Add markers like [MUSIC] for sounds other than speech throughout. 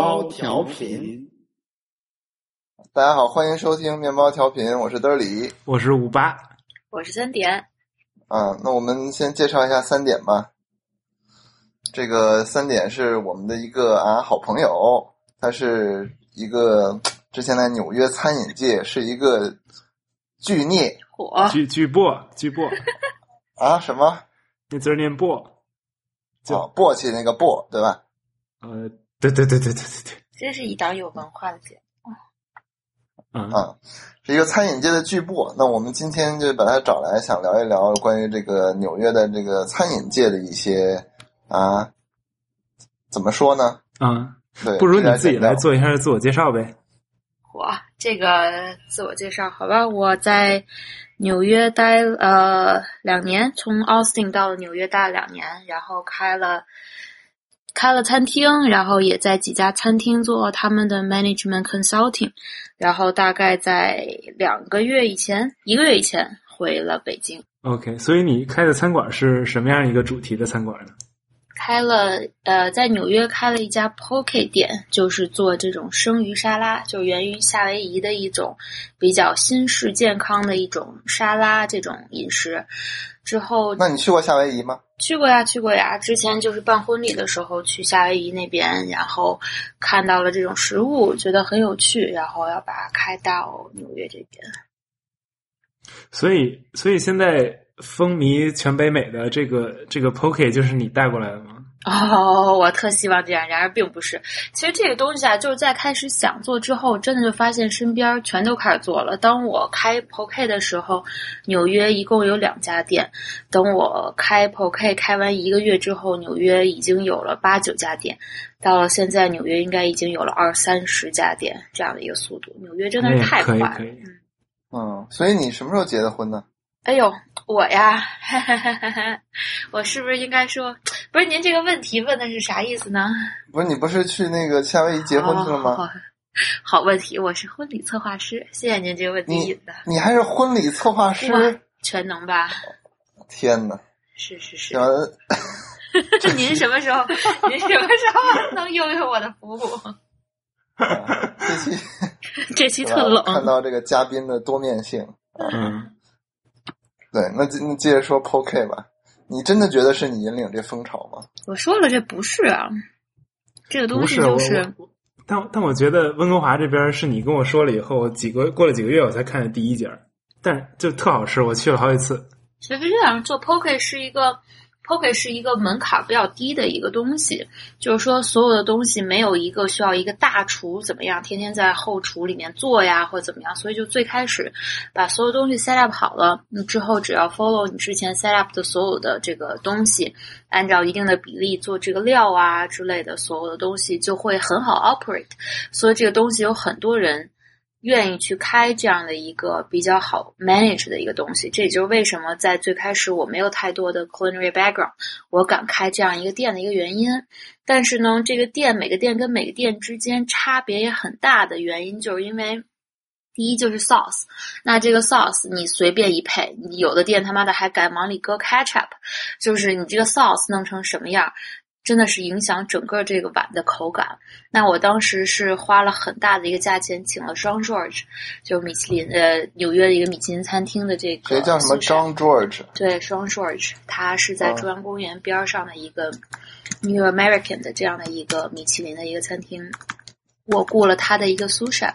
包调频，大家好，欢迎收听面包调频，我是德里，我是五八，我是三点。啊，那我们先介绍一下三点吧。这个三点是我们的一个啊好朋友，他是一个之前在纽约餐饮界是一个巨孽火巨巨播巨播 [LAUGHS] 啊什么？那字儿念播，哦，簸箕那个簸对吧？呃，对对对对对对对，这是一档有文化的节目。嗯啊，是一个餐饮界的巨擘。那我们今天就把他找来，想聊一聊关于这个纽约的这个餐饮界的一些啊，怎么说呢？嗯，对，不如你自己来做。做一下自我介绍呗。哇这个自我介绍好吧，我在纽约待呃两年，从 Austin 到纽约待了两年，然后开了开了餐厅，然后也在几家餐厅做他们的 management consulting，然后大概在两个月以前，一个月以前回了北京。OK，所以你开的餐馆是什么样一个主题的餐馆呢？开了呃，在纽约开了一家 Poke 店，就是做这种生鱼沙拉，就源于夏威夷的一种比较新式健康的一种沙拉这种饮食。之后那你去过夏威夷吗？去过呀，去过呀。之前就是办婚礼的时候去夏威夷那边，然后看到了这种食物，觉得很有趣，然后要把它开到纽约这边。所以，所以现在风靡全北美的这个这个 Poke 就是你带过来的吗？哦，我特希望这样，然而并不是。其实这个东西啊，就是在开始想做之后，真的就发现身边全都开始做了。当我开 Poke 的时候，纽约一共有两家店；等我开 Poke 开完一个月之后，纽约已经有了八九家店。到了现在，纽约应该已经有了二三十家店这样的一个速度。纽约真的是太快了。嗯，所以你什么时候结的婚呢？哎呦，我呀，哈哈哈哈我是不是应该说，不是您这个问题问的是啥意思呢？不是你不是去那个夏威夷结婚去了吗？好好问题，我是婚礼策划师，谢谢您这个问题你引的，你还是婚礼策划师？哇全能吧？天哪！是是是，[LAUGHS] 这，您什么时候，您什么时候能拥有我的服务？[LAUGHS] 这期 [LAUGHS] 这期特冷看，到这个嘉宾的多面性。嗯，对，那那接着说 Poke 吧。你真的觉得是你引领这风潮吗？我说了，这不是啊，这个东西就是但但我觉得温哥华这边是你跟我说了以后，几个过了几个月我才看的第一家，但就特好吃，我去了好几次。其实这样做 Poke 是一个 Poke 是一个门槛比较低的一个东西，就是说所有的东西没有一个需要一个大厨怎么样，天天在后厨里面做呀，或怎么样，所以就最开始把所有东西 set up 好了，你之后只要 follow 你之前 set up 的所有的这个东西，按照一定的比例做这个料啊之类的，所有的东西就会很好 operate。所以这个东西有很多人愿意去开这样的一个比较好 manage 的一个东西。这也就是为什么在最开始我没有太多的 culinary background，我敢开这样一个店的一个原因。但是呢，这个店每个店跟每个店之间差别也很大的原因，就是因为。第一就是 sauce，那这个 sauce 你随便一配，有的店他妈的还敢往里搁 ketchup，就是你这个 sauce 弄成什么样，真的是影响整个这个碗的口感。那我当时是花了很大的一个价钱，请了 Jean George，就是米其林呃纽约的一个米其林餐厅的这个谁叫什么 John George？对，Jean George，他是在哦中央公园边儿上的一个 New American 的这样的一个米其林的一个餐厅。我雇了他的一个 sous chef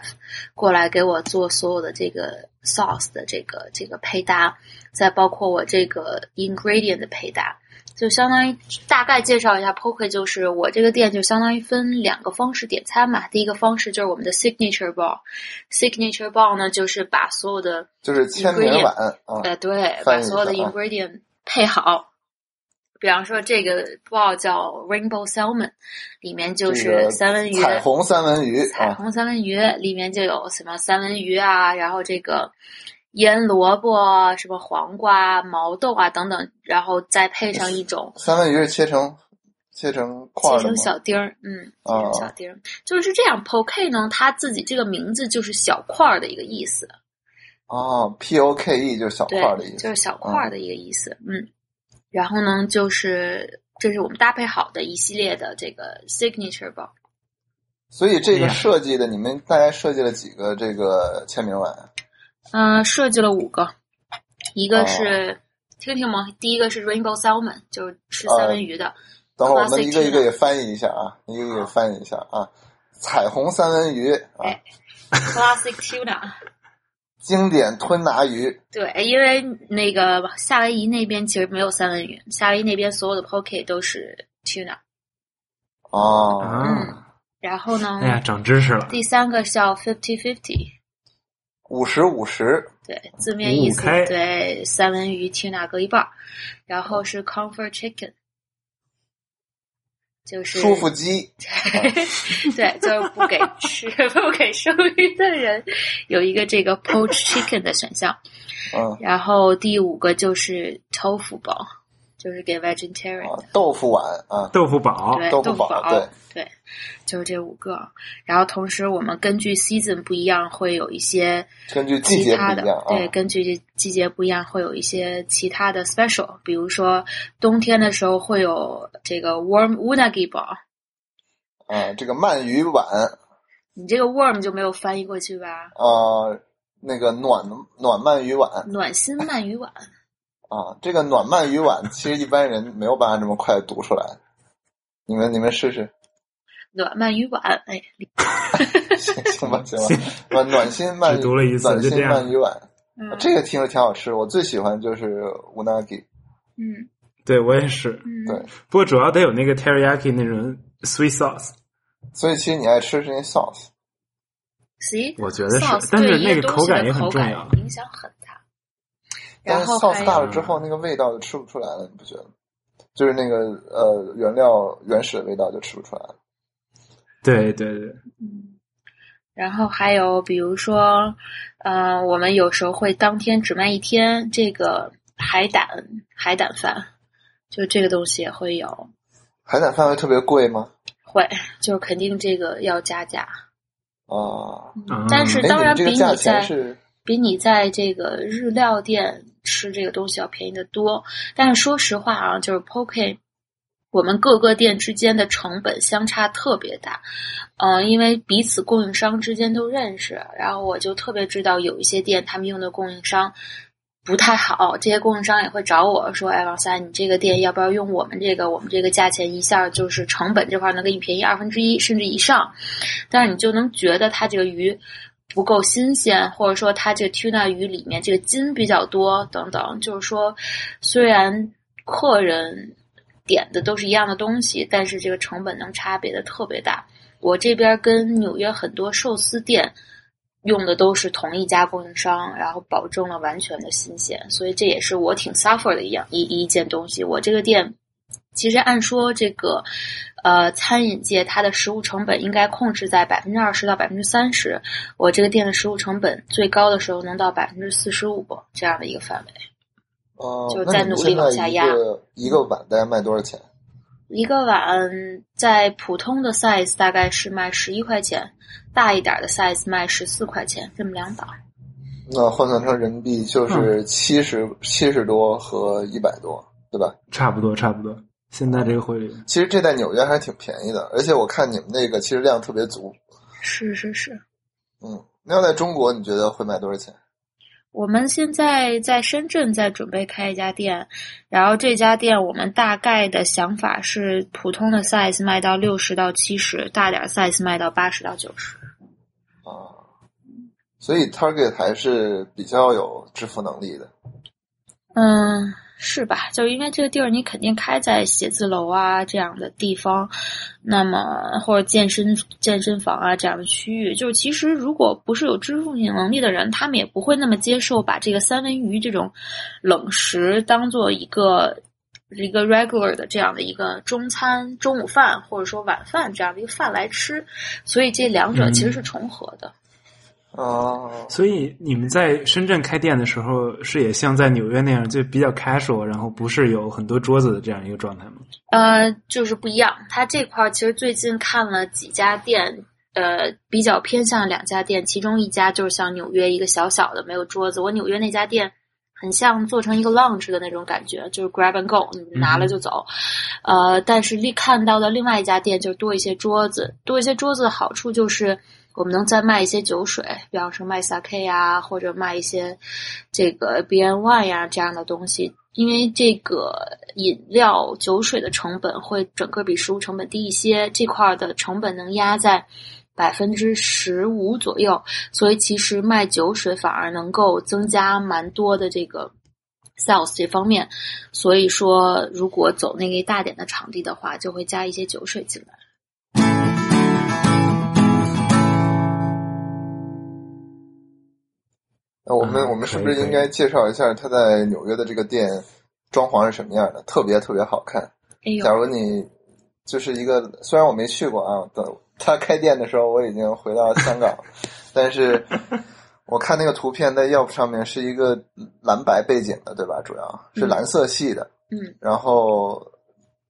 过来给我做所有的这个 sauce 的这个这个配搭，再包括我这个 ingredient 的配搭，就相当于大概介绍一下 Poke，就是我这个店就相当于分两个方式点餐嘛。第一个方式就是我们的 signature ball，signature ball 呢就是把所有的就是签名碗啊。呃，对，把所有的 ingredient 配好。比方说，这个包叫 Rainbow Salmon，里面就是三文鱼，彩虹三文鱼彩啊，虹三文鱼里面就有什么三文鱼啊，然后这个腌萝卜啊、什么黄瓜、毛豆啊等等，然后再配上一种三文鱼是切成切成块切成儿的吗？小丁儿，嗯，切哦成小丁儿，就是这样。Poke 呢，它自己这个名字就是小块儿的一个意思，哦，P O K E 就是小块儿的意，思，就是小块儿的一个意思，嗯。然后呢，就是这是我们搭配好的一系列的这个 signature 包。所以这个设计的，你们大概设计了几个这个签名碗？嗯、设计了五个，一哦个是、听听吗？第一个是 Rainbow Salmon，就是吃三文鱼的。等会儿我们一个一个也翻译一下啊，一个一个翻译一下啊。彩虹三文鱼啊哎，[LAUGHS] Classic Tuna，经典吞拿鱼对，因为那个夏威夷那边其实没有三文鱼，夏威夷那边所有的 poke 都是 tuna。哦，嗯，然后呢，哎呀，长知识了。第三个叫 Fifty Fifty，五十五十。对，字面意思对，三文鱼 tuna 各一半儿。然后是 Comfort Chicken，就是舒服鸡。[LAUGHS] 对，就是不给吃 [LAUGHS] 不给生鱼的人。有一个这个 poached chicken 的选项。嗯。然后第五个就是 tofu 包，就是给 vegetarian 啊。豆腐碗啊，豆腐堡，对，豆腐腐堡对对，就是这五个。然后同时我们根据 season 不一样，会有一些根据季节不其他的，一样啊。对，根据季节不一样，会有一些其他的 special。比如说冬天的时候会有这个 warm unagi 包，啊，这个鳗鱼碗你这个 warm 就没有翻译过去吧？啊，那个暖暖鳗鱼碗暖心鳗鱼碗，啊，这个暖鳗鱼碗其实一般人没有办法这么快读出来。你们你们试试，暖鳗鱼碗，哎，[LAUGHS] 行行吧行 [LAUGHS] 吧，暖暖心鳗只读了一次暖心就这样鳗鱼碗，嗯，这个听着挺好吃，我最喜欢就是乌纳给。嗯对我也是。嗯，对，不过主要得有那个 teriyaki 那种 sweet sauce，所以其实你爱吃是那 sauce。，see，我觉得是但是那个口感也很重要影响很然后 sauce 大了之后，那个味道就吃不出来了，你不觉得吗？就是那个呃原料原始的味道就吃不出来了。对对对，嗯，然后还有比如说，呃，我们有时候会当天只卖一天这个海胆海胆饭，就这个东西也会有，海胆饭会特别贵吗？会就肯定这个要加价，啊，啊但是哎，当然比你在是比你在这个日料店吃这个东西要便宜的多。但是说实话啊，就是 Poke，我们各个店之间的成本相差特别大。嗯、因为彼此供应商之间都认识，然后我就特别知道有一些店他们用的供应商不太好，这些供应商也会找我说：“哎，王三，你这个店要不要用我们这个？我们这个价钱一下就是成本这块能给你便宜二分之一甚至以上。”但是你就能觉得它这个鱼不够新鲜，或者说它这个 tuna 鱼里面这个筋比较多等等，就是说虽然客人点的都是一样的东西，但是这个成本能差别的特别大。我这边跟纽约很多寿司店用的都是同一家供应商，然后保证了完全的新鲜，所以这也是我挺 suffer 的一样一一件东西。我这个店其实按说这个呃餐饮界它的食物成本应该控制在百分之二十到百分之三十，我这个店的食物成本最高的时候能到百分之四十五这样的一个范围。呃，就在努力现在一往下压个一个碗大概卖多少钱？一个碗在普通的 size 大概是卖十一块钱，大一点的 size 卖十四块钱，这么两档。那换算成人民币嗯就是七十七十多和一百多，对吧？差不多差不多。现在这个汇率，其实这在纽约还挺便宜的，而且我看你们那个其实量特别足。是是是，嗯，那要在中国，你觉得会卖多少钱？我们现在在深圳在准备开一家店，然后这家店我们大概的想法是，普通的 size 卖到六十到七十，大点 size 卖到八十到九十。啊，所以 Target 还是比较有支付能力的。嗯，是吧？就因为这个地儿你肯定开在写字楼啊这样的地方，那么或者健身健身房啊这样的区域，就是其实如果不是有支付能力的人，他们也不会那么接受把这个三文鱼这种冷食当做一个。一个 regular 的这样的一个中餐、中午饭或者说晚饭这样的一个饭来吃，所以这两者其实是重合的。啊，所以你们在深圳开店的时候，是也像在纽约那样，就比较 casual，然后不是有很多桌子的这样一个状态吗？呃，就是不一样。它这块儿其实最近看了几家店，呃，比较偏向两家店，其中一家就是像纽约一个小小的没有桌子。我纽约那家店很像做成一个 lounge 的那种感觉，就是 grab and go，你拿了就走。呃，但是另看到的另外一家店就多一些桌子，多一些桌子的好处就是我们能再卖一些酒水，比方说卖 sake 呀，或者卖一些这个 B N Y 呀这样的东西。因为这个饮料酒水的成本会整个比食物成本低一些，这块的成本能压在百分之十五左右，所以其实卖酒水反而能够增加蛮多的这个 sales 这方面。所以说，如果走那个大点的场地的话，就会加一些酒水进来。那我们嗯我们是不是应该介绍一下他在纽约的这个店装潢是什么样的？特别特别好看。假，如你就是一个，虽然我没去过啊，等他开店的时候我已经回到香港，但是 [LAUGHS] 我看那个图片在 Yelp 上面是一个蓝白背景的，对吧？主要是嗯蓝色系的，嗯，然后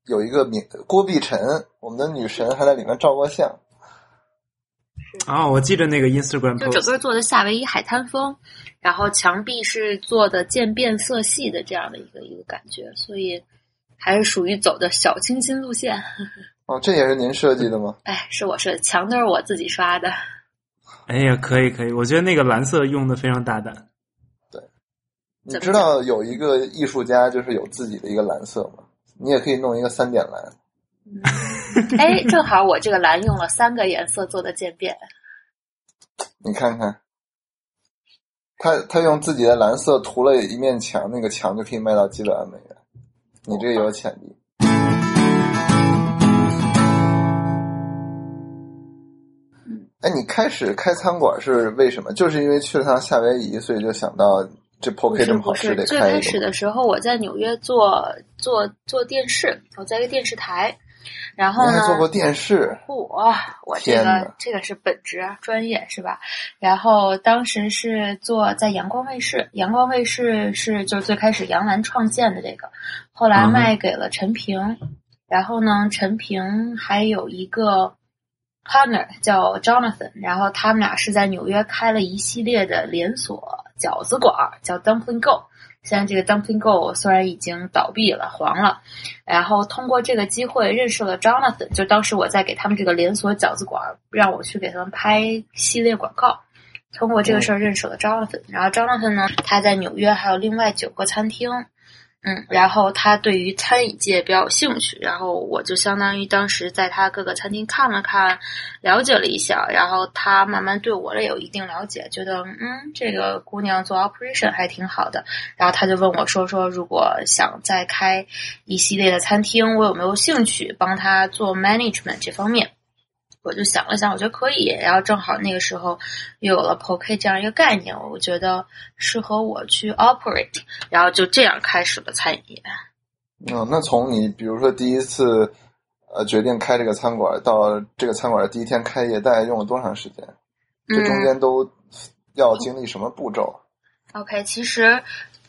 有一个名郭碧晨，我们的女神还在里面照过相。啊，我记得那个 Instagram 就整个做的夏威夷海滩风，然后墙壁是做的渐变色系的这样的一个一个感觉，所以还是属于走的小清新路线。[LAUGHS] 哦，这也是您设计的吗？哎，是我是墙都是我自己刷的。哎呀，可以可以，我觉得那个蓝色用的非常大胆。对你知道有一个艺术家就是有自己的一个蓝色吗？你也可以弄一个三点蓝。[LAUGHS] 哎，正好我这个蓝用了三个颜色做的渐变。你看看，他他用自己的蓝色涂了一面墙，那个墙就可以卖到几百万美元。你这个有潜力。哎，你开始开餐馆是为什么？就是因为去了趟夏威夷，所以就想到这不 POK 是这么好吃，得最开始开一个吗。的时候我在纽约做做做电视，我在一个电视台，然后呢，做过电视？我我这个这个是本职啊专业是吧？然后当时是做在阳光卫视，阳光卫视是就是最开始杨澜创建的这个，后来卖给了陈平，然后呢，陈平还有一个 partner 叫 Jonathan，然后他们俩是在纽约开了一系列的连锁饺子馆，叫 Dumpling Go。现在这个 Dumpling Go 虽然已经倒闭了、黄了，然后通过这个机会认识了 Jonathan，就当时我在给他们这个连锁饺子馆，让我去给他们拍系列广告。通过这个事儿认识了 Jonathan，然后 Jonathan 呢，他在纽约还有另外九个餐厅，嗯，然后他对于餐饮界比较有兴趣，然后我就相当于当时在他各个餐厅看了看，了解了一下，然后他慢慢对我也有一定了解，觉得嗯，这个姑娘做 operation 还挺好的，然后他就问我说说，如果想再开一系列的餐厅，我有没有兴趣帮他做 management 这方面？我就想了想，我觉得可以。然后正好那个时候又有了 POK 这样一个概念，我觉得适合我去 operate，然后就这样开始了餐饮业。嗯，那从你比如说第一次呃决定开这个餐馆到这个餐馆的第一天开业，大概用了多长时间？这中嗯间都要经历什么步骤？OK，其实，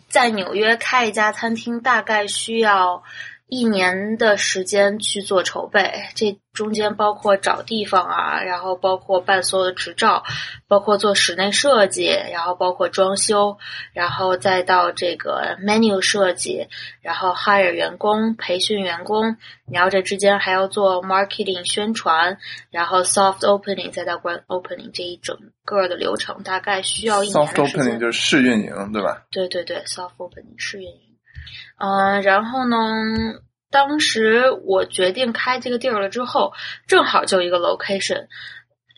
在纽约开一家餐厅大概需要一年的时间去做筹备，这中间包括找地方啊，然后包括办所有的执照，包括做室内设计，然后包括装修，然后再到这个 menu 设计，然后 hire 员工、培训员工，然后这之间还要做 marketing 宣传，然后 soft opening 再到 grand opening 这一整个的流程，大概需要一年 soft 的时间。opening 就是试运营，对吧？对对对，soft opening 试运营。嗯、然后呢，当时我决定开这个地儿了之后，正好就一个 location，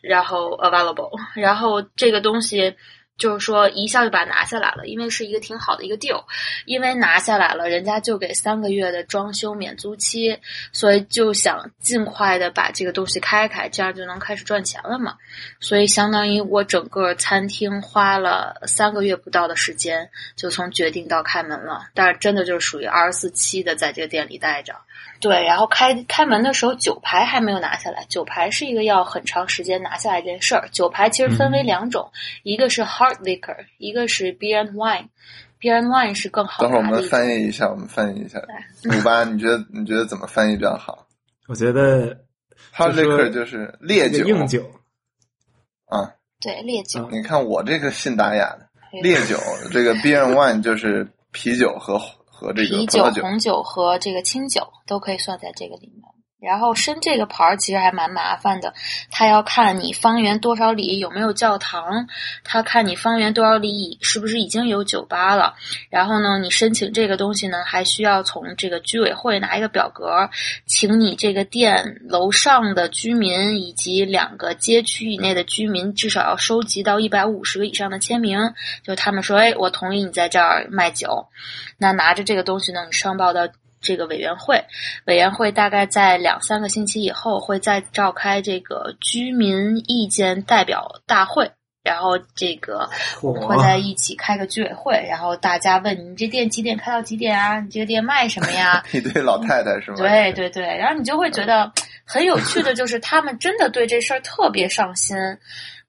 然后 available，然后这个东西。就是说，一下就把它拿下来了，因为是一个挺好的一个 deal，因为拿下来了，人家就给三个月的装修免租期，所以就想尽快的把这个东西开开，这样就能开始赚钱了嘛。所以相当于我整个餐厅花了三个月不到的时间，就从决定到开门了。但是真的就是属于二十四七的在这个店里待着。对，然后开开门的时候，酒牌还没有拿下来。酒牌是一个要很长时间拿下来这件事儿。酒牌其实分为两种，一个是 hard liquor，一个是 beer and wine。beer and wine 是更好等会儿我们。翻译一下，我们翻译一下。五八，你觉得你觉得怎么翻译比较好我觉得？Hard liquor 就是烈酒这个硬酒，啊。对烈酒。你看我这个信达雅的，烈酒，这个 beer and wine 就是啤酒和和这个啤酒。红酒和这个清酒都可以算在这个里面。然后申这个牌儿其实还蛮麻烦的，他要看你方圆多少里有没有教堂，他看你方圆多少里是不是已经有酒吧了。然后呢，你申请这个东西呢，还需要从这个居委会拿一个表格，请你这个店楼上的居民以及两个街区以内的居民至少要收集到一百五十个以上的签名，就他们说，哎，我同意你在这儿卖酒。那拿着这个东西呢，你上报到这个委员会，委员会大概在两三个星期以后会再召开这个居民意见代表大会。然后这个我们会在一起开个居委会，然后大家问你这店几点开到几点啊？你这个店卖什么呀？[LAUGHS] 一堆老太太是吗？[LAUGHS] 对对对，然后你就会觉得很有趣的，就是他们真的对这事儿特别上心，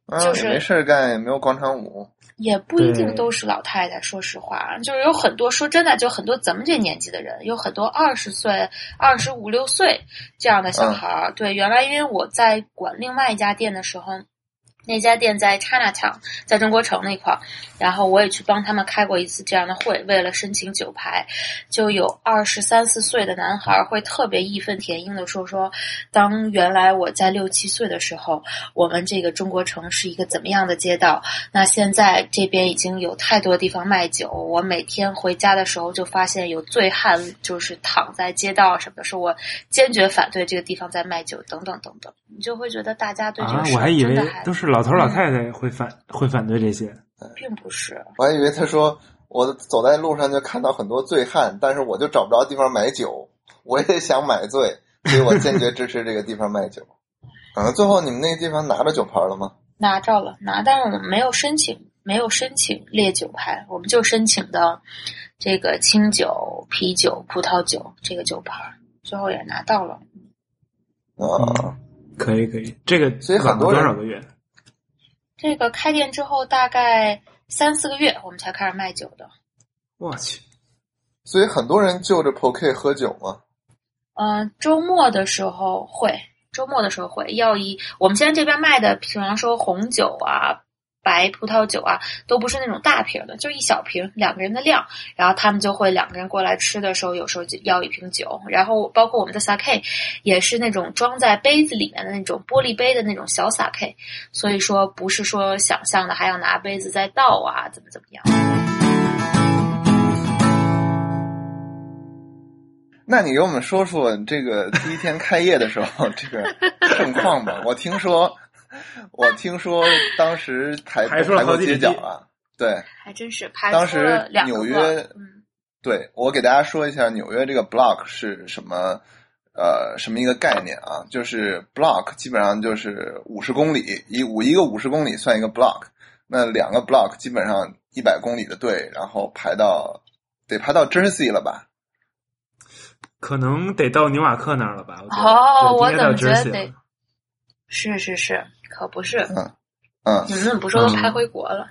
啊就是也没事儿干，也没有广场舞。也不一定都是老太太。说实话，就是有很多说真的，就很多咱们这年纪的人，有很多二十岁、二十五六岁这样的小孩儿。对，原来因为我在管另外一家店的时候。那家店在 Chinatown，在中国城那块儿，然后我也去帮他们开过一次这样的会，为了申请酒牌，就有二十三四岁的男孩儿会特别义愤填膺的说说，当原来我在六七岁的时候，我们这个中国城是一个怎么样的街道？那现在这边已经有太多地方卖酒，我每天回家的时候就发现有醉汉就是躺在街道什么的，说我坚决反对这个地方在卖酒，等等等等，你就会觉得大家对这啊个，事我还以为儿真的还都是老头老太太会反会反对这些。并不是。我还以为他说我走在路上就看到很多醉汉，但是我就找不着地方买酒，我也想买醉，所以我坚决支持这个地方卖酒。嗯，最后你们那个地方拿着酒牌了吗？拿着了，拿，但是我们没有申请，没有申请烈酒牌，我们就申请的这个清酒、啤酒、葡萄酒这个酒牌，最后也拿到了。啊、可以可以，这个所以很多人多少个月？这个开店之后大概三四个月，我们才开始卖酒的。我去，所以很多人就着 POK 喝酒嘛。嗯、周末的时候会，周末的时候会要以我们现在这边卖的，比方说红酒啊、白葡萄酒啊，都不是那种大瓶的，就一小瓶，两个人的量。然后他们就会两个人过来吃的时候，有时候就要一瓶酒。然后包括我们的洒 K，也是那种装在杯子里面的那种玻璃杯的那种小洒 K 所以说不是说想象的还要拿杯子再倒啊，怎么怎么样。那你给我们说说这个第一天开业的时候这个 [LAUGHS] 盛况吧。我听说，[LAUGHS] 我听说当时抬排出了抬过好几里地街角啊。对还真是排当时纽约嗯，对，我给大家说一下纽约这个 block 是什么，呃，什么一个概念啊？就是 block 基本上就是五十公里，一五一个五十公里算一个 block，那两个 block 基本上一百公里的队，然后排到得排到 Jersey 了吧？可能得到纽瓦克那儿了吧？我觉得哦，我怎么觉得得？是是是，可不是，嗯嗯，你们怎么不说都嗯排回国了？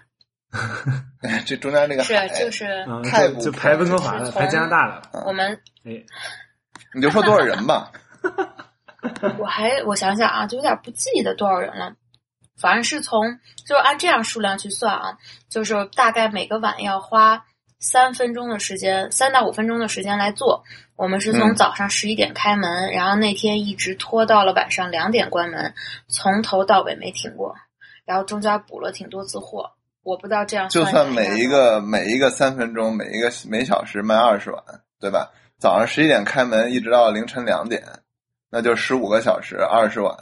[LAUGHS] 这中间这个 [LAUGHS] 是海，就是嗯，太就就排温哥华了，就是排加拿大了。我们，哎，你就说多少人吧？[LAUGHS] 我还我想想啊，就有点不记得多少人了。反正是从就是按这样数量去算啊，就是大概每个碗要花三分钟的时间，三到五分钟的时间来做。我们是从嗯早上十一点开门，然后那天一直拖到了晚上两点关门，从头到尾没停过，然后中间补了挺多次货。我不知道这样就算算每一个每一个三分钟，每一个每小时卖二十碗，对吧？早上十一点开门，一直到凌晨两点，那就十五个小时，二十碗，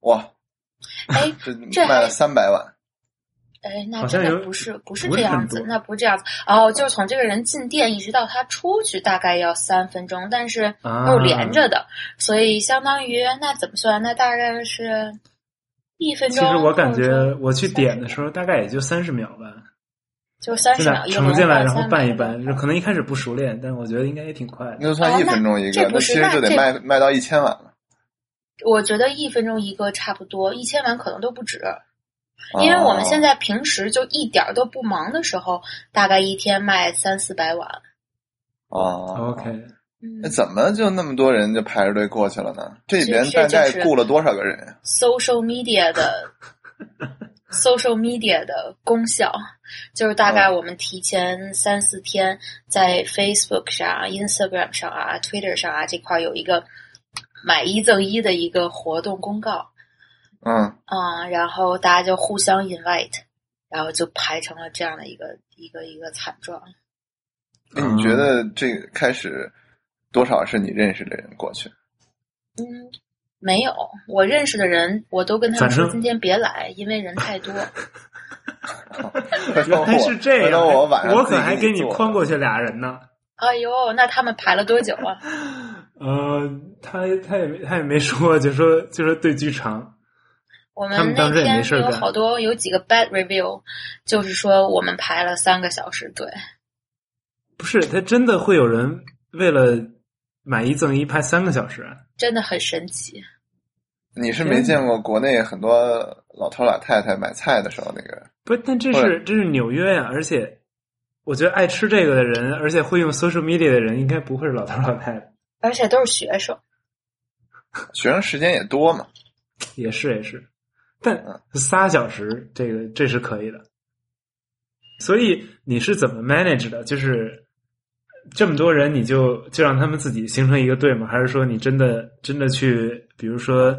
哇，哎，这卖了三百碗。哎，那好像有真的不是不是这样子，那不是这样子。哦，就是从这个人进店一直到他出去，大概要三分钟，但是啊都是连着的，所以相当于那怎么算？那大概是一分钟其。实我感觉我去点的时候候大概也就三十秒吧，就三十秒盛进来然后拌一拌，可能一开始不熟练，但我觉得应该也挺快的。那就算一分钟一个，哦那这不是其实就得卖卖到一千碗了。我觉得一分钟一个差不多，一千碗可能都不止。因为我们现在在平时就一点儿都不忙的时候，大概一天卖三四百碗。哦 OK，嗯那怎么就那么多人就排着队过去了呢？这边大概雇了多少个人？social media 的 [LAUGHS] social media 的功效，就是大概我们提前三四天在 Facebook 上、啊、Instagram 上啊、Twitter 上啊这块有一个买一赠一的一个活动公告，嗯，嗯，然后大家就互相 invite，然后就排成了这样的一个一个一个惨状。那你觉得这个开始多少是你认识的人过去？嗯，没有，我认识的人，我都跟他们说今天别来，因为人太多。[LAUGHS] 原来是这回样，我晚上我可还给你做框过去俩人呢。[LAUGHS] 哎呦，那他们排了多久啊？[LAUGHS] 呃，他他也没他也没说，就说就说对剧场，我们那他们当时也没天有好多有几个 bad review，就是说我们排了三个小时队。不是他真的会有人为了买一赠一排三个小时啊？真的很神奇。你是没见过国内很多老头老太太买菜的时候那个，不是，但这是这是纽约呀，而且我觉得爱吃这个的人，而且会用 social media 的人，应该不会是老头老太太，而且都是学生，学生时间也多嘛。也是也是，但仨小时这个这是可以的。所以你是怎么 manage 的？就是这么多人，你就就让他们自己形成一个队吗？还是说你真的真的去，比如说，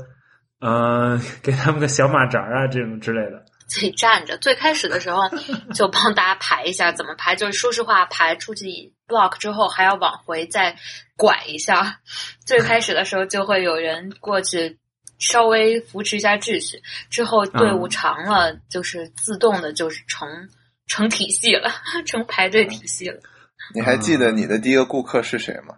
呃，给他们个小马扎啊这种之类的？自己站着。最开始的时候就帮大家排一下，怎么排？就是说实话，排出去 block 之后还要往回再拐一下。最开始的时候就会有人过去稍微扶持一下秩序，之后队伍嗯长了，就是自动的就是成成体系了，[LAUGHS] 成排队体系了。你还记得你的第一个顾客是谁吗？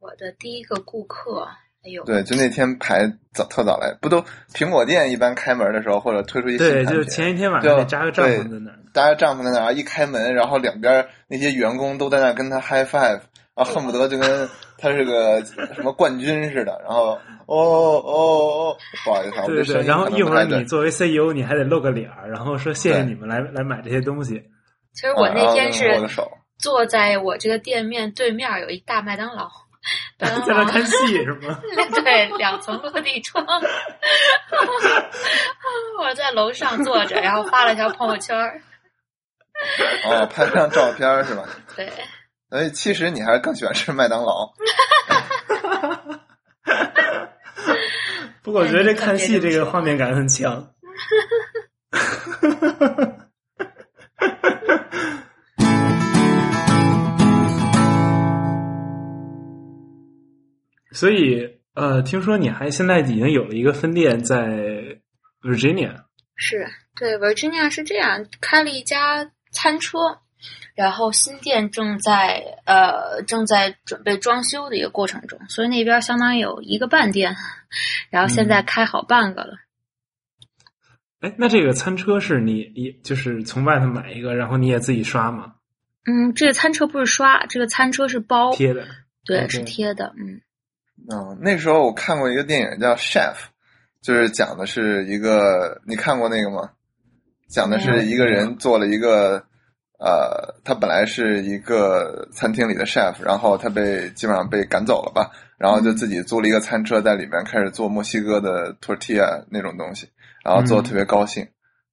我的第一个顾客，哎呦，对，就那天排早特早来，不都苹果店一般开门的时候或者推出一新对，产品，就是前一天晚上得扎个帐篷在那儿。搭个帐篷在那儿一开门，然后两边那些员工都在那儿跟他 high five，啊，恨不得就跟他是个什么冠军似的。然后哦哦哦，不好意思啊，对对然后一会儿你作为 CEO，你还得露个脸儿，然后说谢谢你们来来买这些东西。其实我那天是握个手，坐在我这个店面对面有一大麦当劳 [LAUGHS] [LAUGHS] 在那看戏是吗？[LAUGHS] 对，两层落地窗。我在楼上坐着，然后发了条朋友圈。哦，拍张照片是吧？对，所以其实你还是更喜欢吃麦当劳。不过我觉得这看戏这个画面感很强。所以，呃，听说你还现在已经有了一个分店在 Virginia，是对，Virginia 是这样，开了一家餐车，然后新店正在呃正在准备装修的一个过程中，所以那边相当于有一个半店，[LAUGHS] 然后现在开好半个了。哎，那这个餐车是你你就是从外头买一个，然后你也自己刷吗？嗯，这个餐车不是刷，这个餐车是包，贴的？对是贴的，嗯。嗯，那时候我看过一个电影叫《Chef》，就是讲的是一个，你看过那个吗？讲的是一个人做了一个，呃，他本来是一个餐厅里的 chef，然后他被基本上被赶走了吧，然后就自己租了一个餐车，在里面开始做墨西哥的 tortilla 那种东西，然后做的特别高兴。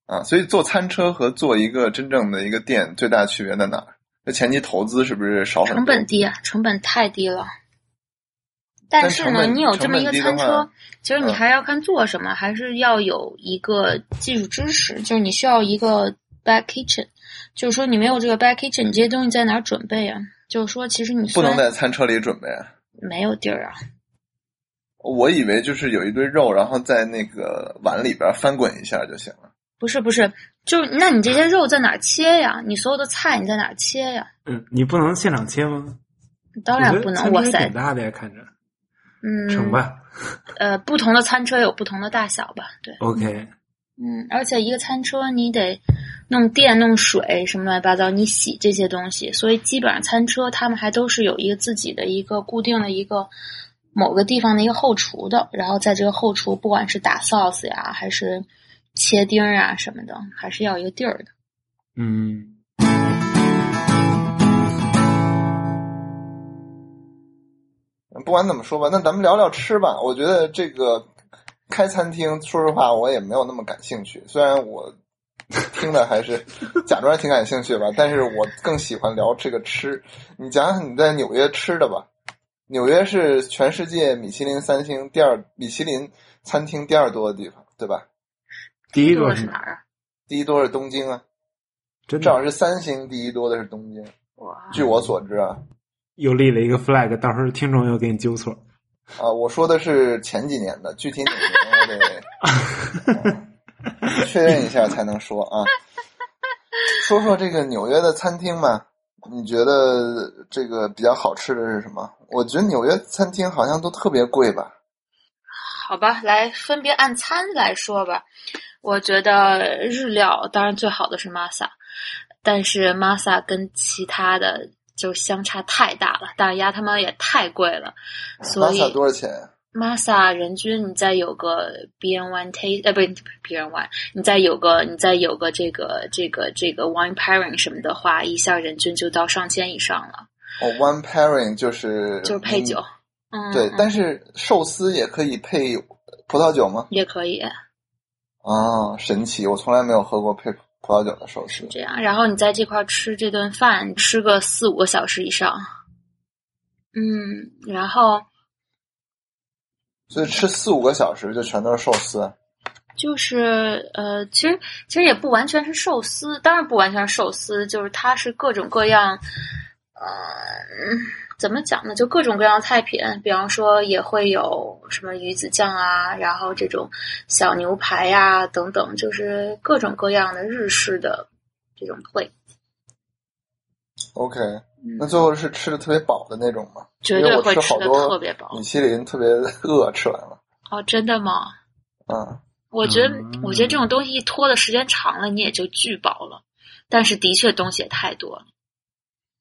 啊，所以做餐车和做一个真正的一个店最大区别在哪儿？那前期投资是不是少很多？成本低啊，成本太低了。但是呢，你有这么一个餐车，其实你嗯还要看做什么，还是要有一个技术知识，就是你需要一个 back kitchen，就是说你没有这个 back kitchen，你这些东西在哪儿准备啊？就是说，其实你不能在餐车里准备啊。没有地儿啊，我以为就是有一堆肉，然后在那个碗里边翻滚一下就行了。不是不是，就是那你这些肉在哪儿切呀？你所有的菜你在哪儿切呀？嗯，你不能现场切吗？当然不能，哇塞挺，大的呀，看着。嗯，成吧呃，不同的餐车有不同的大小吧？对，，OK，嗯，而且一个餐车你得弄电、弄水什么乱七八糟，你洗这些东西，所以基本上餐车他们还都是有一个自己的一个固定的一个某个地方的一个后厨的，然后在这个后厨，不管是打 sauce 呀，还是切丁儿啊什么的，还是要一个地儿的。嗯，不管怎么说吧，那咱们聊聊吃吧。我觉得这个开餐厅，说实话我也没有那么感兴趣。虽然我 [LAUGHS] 听的还是假装挺感兴趣吧，但是我更喜欢聊这个吃。你讲讲你在纽约吃的吧。纽约是全世界米其林三星第二，米其林餐厅第二多的地方，对吧？第一个多是哪儿啊？第一多是东京啊，真正好的是三星第一多的是东京。哇，据我所知啊，又立了一个 flag，到时候听众又给你纠错。啊，我说的是前几年的，具体哪年我得、[LAUGHS] 嗯确认一下才能说啊。[LAUGHS] 说说这个纽约的餐厅吧，你觉得这个比较好吃的是什么？我觉得纽约餐厅好像都特别贵吧？好吧，来分别按餐来说吧。我觉得日料当然最好的是 Masa，但是 Masa 跟其他的就相差太大了，大鸭他妈也太贵了，所以玛萨多少钱呀？Masa 人均你再有个 B N One Taste，呃，不是 B N One，你再有个你再有个这个这个这个 Wine Pairing 什么的话，一下人均就到上千以上了，哦，one pairing 就是就是配酒。嗯，对，嗯但是寿司也可以配葡萄酒吗？也可以哦，神奇！我从来没有喝过配葡萄酒的寿司。这样。然后你在这块儿吃这顿饭，吃个四五个小时以上。嗯，然后所以吃四五个小时就全都是寿司。就是呃，其实其实也不完全是寿司，当然不完全是寿司，就是它是各种各样，呃，嗯怎么讲呢？就各种各样的菜品，比方说也会有什么鱼子酱啊，然后这种小牛排呀、等等，就是各种各样的日式的这种 plate，OK，嗯那最后是吃的特别饱的那种吗？绝对会吃的特别饱。米其林特别饿，吃完了。哦，真的吗？嗯，我觉得，嗯我觉得这种东西拖的时间长了，你也就巨饱了。但是的确东西也太多了，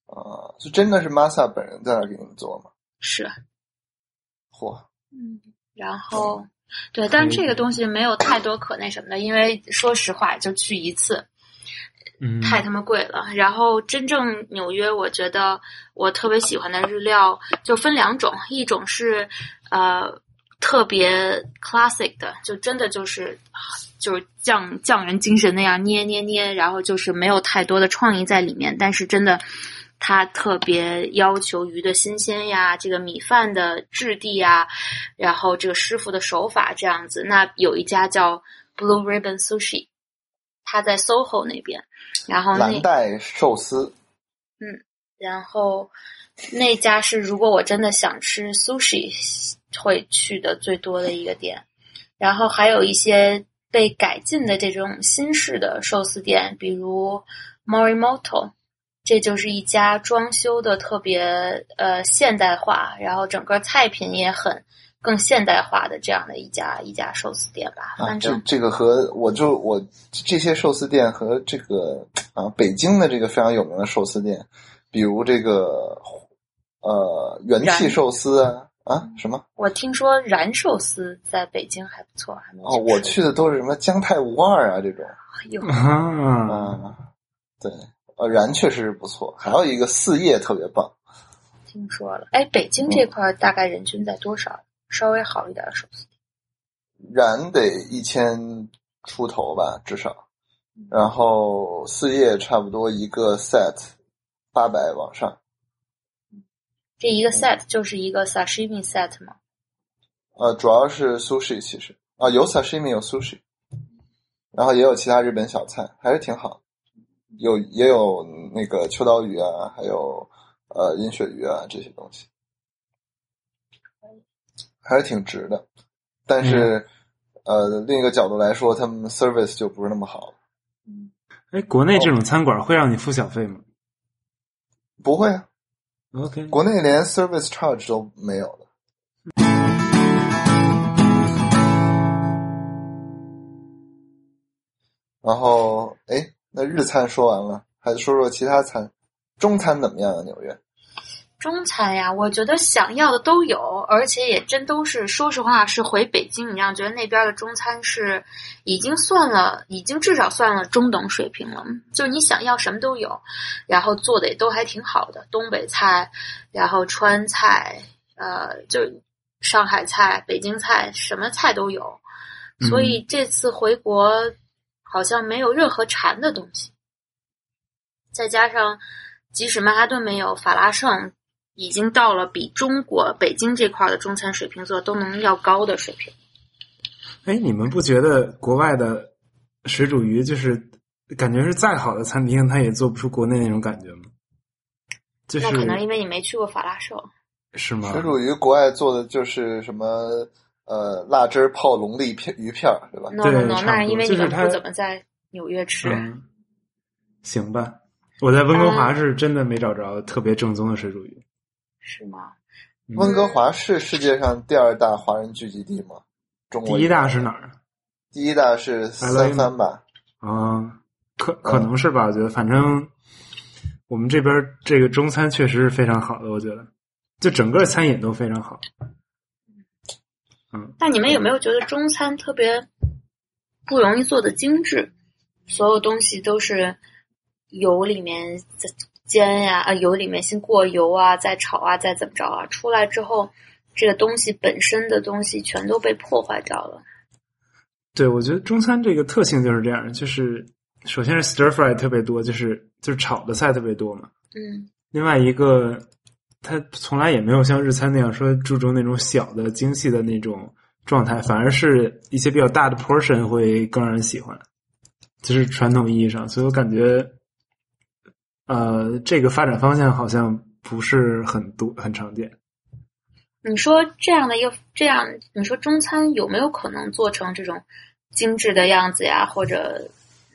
啊，就真的是 Masa 本人在那儿给你们做吗？是，嚯，嗯，然后对，但是这个东西没有太多可那什么的，因为说实话，就去一次嗯，太他妈贵了。然后真正纽约，我觉得我特别喜欢的日料就分两种，一种是呃特别 classic 的，就真的就是就是匠匠人精神那样捏捏捏，然后就是没有太多的创意在里面，但是真的。它特别要求鱼的新鲜呀，这个米饭的质地呀，然后这个师傅的手法这样子。那有一家叫 Blue Ribbon Sushi，它在 SOHO 那边，然后那蓝带寿司。嗯然后那家是如果我真的想吃 sushi 会去的最多的一个店，然后还有一些被改进的这种新式的寿司店，比如 Morimoto，这就是一家装修的特别呃现代化，然后整个菜品也很更现代化的这样的一家一家寿司店吧。啊，反正这这个和我就我这些寿司店和这个啊北京的这个非常有名的寿司店，比如这个呃元气寿司啊啊什么我听说燃寿司在北京还不错，还没哦，我去的都是什么姜太无二啊这种有啊，啊，对，呃燃确实是不错，还有一个四叶特别棒，听说了。哎，北京这块儿大概人均在多少？稍微好一点的寿司店。燃得一千出头吧至少，然后四叶差不多一个 set 八百往上。这一个 set 就是一个 sashimi set 吗？呃，主要是 sushi 其实啊，有 sashimi 有 sushi，然后也有其他日本小菜，还是挺好。有也有那个秋刀鱼啊，还有呃银鳕鱼啊这些东西，还是挺值的。但是、呃，另一个角度来说，他们 service 就不是那么好了。哎，国内这种餐馆会让你付小费吗不会啊，？OK，国内连 service charge 都没有的。然后，哎，那日餐说完了，还说说其他餐。中餐怎么样啊？纽约？中餐呀，我觉得想要的都有，而且也真都是，说实话，是回北京，你让觉得那边的中餐是已经算了，已经至少算了中等水平了。就是你想要什么都有，然后做的也都还挺好的，东北菜，然后川菜，呃，就上海菜、北京菜，什么菜都有。嗯所以这次回国好像没有任何馋的东西。再加上，即使曼哈顿没有，法拉盛已经到了比中国北京这块的中餐水平做都能要高的水平。哎，你们不觉得国外的水煮鱼就是感觉是再好的餐厅，它也做不出国内那种感觉吗？就是那可能因为你没去过法拉盛。是吗？水煮鱼国外做的就是什么呃辣汁儿泡龙利片鱼片儿，对吧？no 对 no no，那是因为你们不怎么在纽约吃。嗯，行吧。我在温哥华是真的没找着特别正宗的水煮鱼。是吗？嗯温哥华是世界上第二大华人聚集地吗？中国第一大是哪儿？第一大是三藩吧？啊，可可能是吧？我觉得，反正我们这边这个中餐确实是非常好的，我觉得，就整个餐饮都非常好。嗯，那你们有没有觉得中餐特别不容易做的精致？所有东西都是油里面再煎呀，啊油里面先过油啊，再炒啊，再怎么着啊，出来之后，这个东西本身的东西全都被破坏掉了。对，我觉得中餐这个特性就是这样，就是首先是 stir fry 特别多，就是就是炒的菜特别多嘛。嗯另外一个，它从来也没有像日餐那样说注重那种小的精细的那种状态，反而是一些比较大的 portion 会更让人喜欢，就是传统意义上。所以我感觉，呃，这个发展方向好像不是很多很常见。你说这样的一个这样，你说中餐有没有可能做成这种精致的样子呀？或者，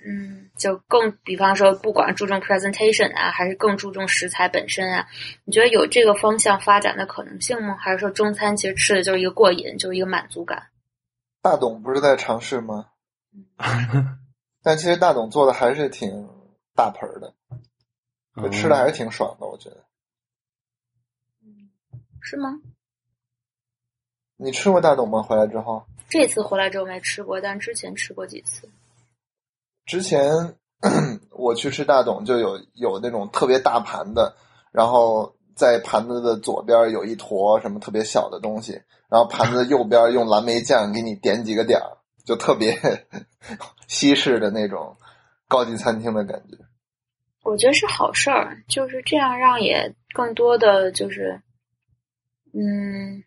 嗯，就更比方说，不管注重 presentation 啊，还是更注重食材本身啊？你觉得有这个方向发展的可能性吗？还是说中餐其实吃的就是一个过瘾，就是一个满足感？大董不是在尝试吗？但其实大董做的还是挺大盆儿的，就吃的还是挺爽的，我觉得。是吗？你吃过大董吗？回来之后？这次回来之后没吃过，但之前吃过几次。之前 [CLEARS THROAT] 我去吃大董，就有有那种特别大盘的，然后在盘子的左边有一坨什么特别小的东西，然后盘子的右边用蓝莓酱给你点几个点儿，就特别 [LAUGHS] 西式的那种高级餐厅的感觉。我觉得是好事儿，就是这样让也更多的就是，嗯，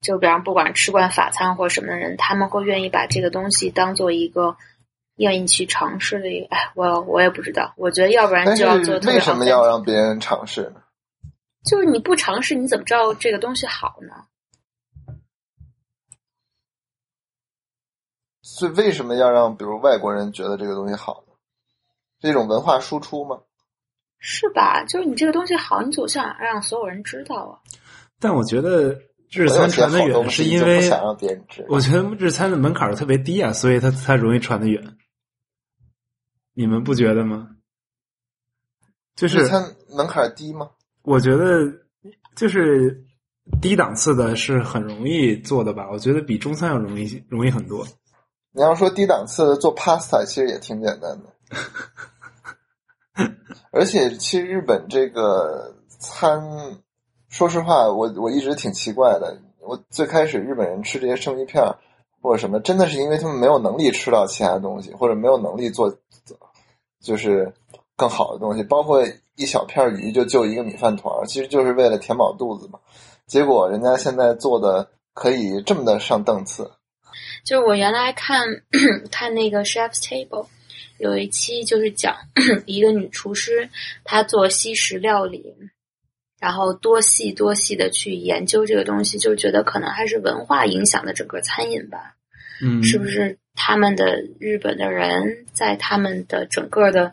就比方不管吃惯法餐或什么的人，他们会愿意把这个东西当做一个愿意去尝试的一个。哎，我我也不知道，我觉得要不然就要做特别为什么要让别人尝试呢？就是你不尝试，你怎么知道这个东西好呢？所以为什么要让比如外国人觉得这个东西好呢？是一种文化输出吗？是吧？就是你这个东西好，你总想让所有人知道啊。但我觉得日餐传的远，是因为想让别人知道。我觉得日餐的门槛特别低啊，所以它才容易传的远。你们不觉得吗？就是日餐门槛低吗？我觉得就是低档次的是很容易做的吧？我觉得比中餐要容易容易很多。你要说低档次的做 pasta，其实也挺简单的。[LAUGHS] 而且，其实日本这个餐，说实话，我我一直挺奇怪的。我最开始日本人吃这些生鱼片或者什么，真的是因为他们没有能力吃到其他东西，或者没有能力做，就是更好的东西。包括一小片鱼就就一个米饭团儿，其实就是为了填饱肚子嘛。结果人家现在做的可以这么的上档次。就是我原来看 [CLEARS THROAT] 看那个 Chef's Table，有一期就是讲 [CLEARS THROAT] 一个女厨师，她做西式料理，然后多细多细的去研究这个东西，就觉得可能还是文化影响的整个餐饮吧，嗯，是不是？他们的日本的人在他们的整个的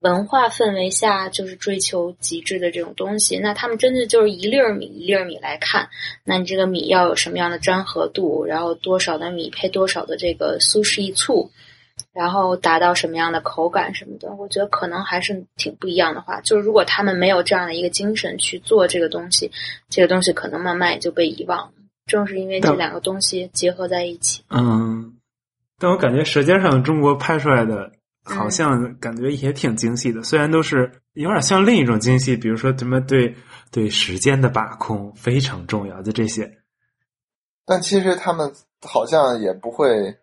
文化氛围下，就是追求极致的这种东西。那他们真的就是一粒儿米一粒儿米来看，那你这个米要有什么样的粘合度，然后多少的米配多少的这个苏式醋，然后达到什么样的口感什么的，我觉得可能还是挺不一样的话。就是如果他们没有这样的一个精神去做这个东西，这个东西可能慢慢也就被遗忘了。正是因为这两个东西结合在一起，嗯，但我感觉《舌尖上的中国》拍出来的，嗯好像感觉也挺精细的，虽然都是有点像另一种精细，比如说什么对对时间的把控非常重要，就这些。但其实他们好像也不会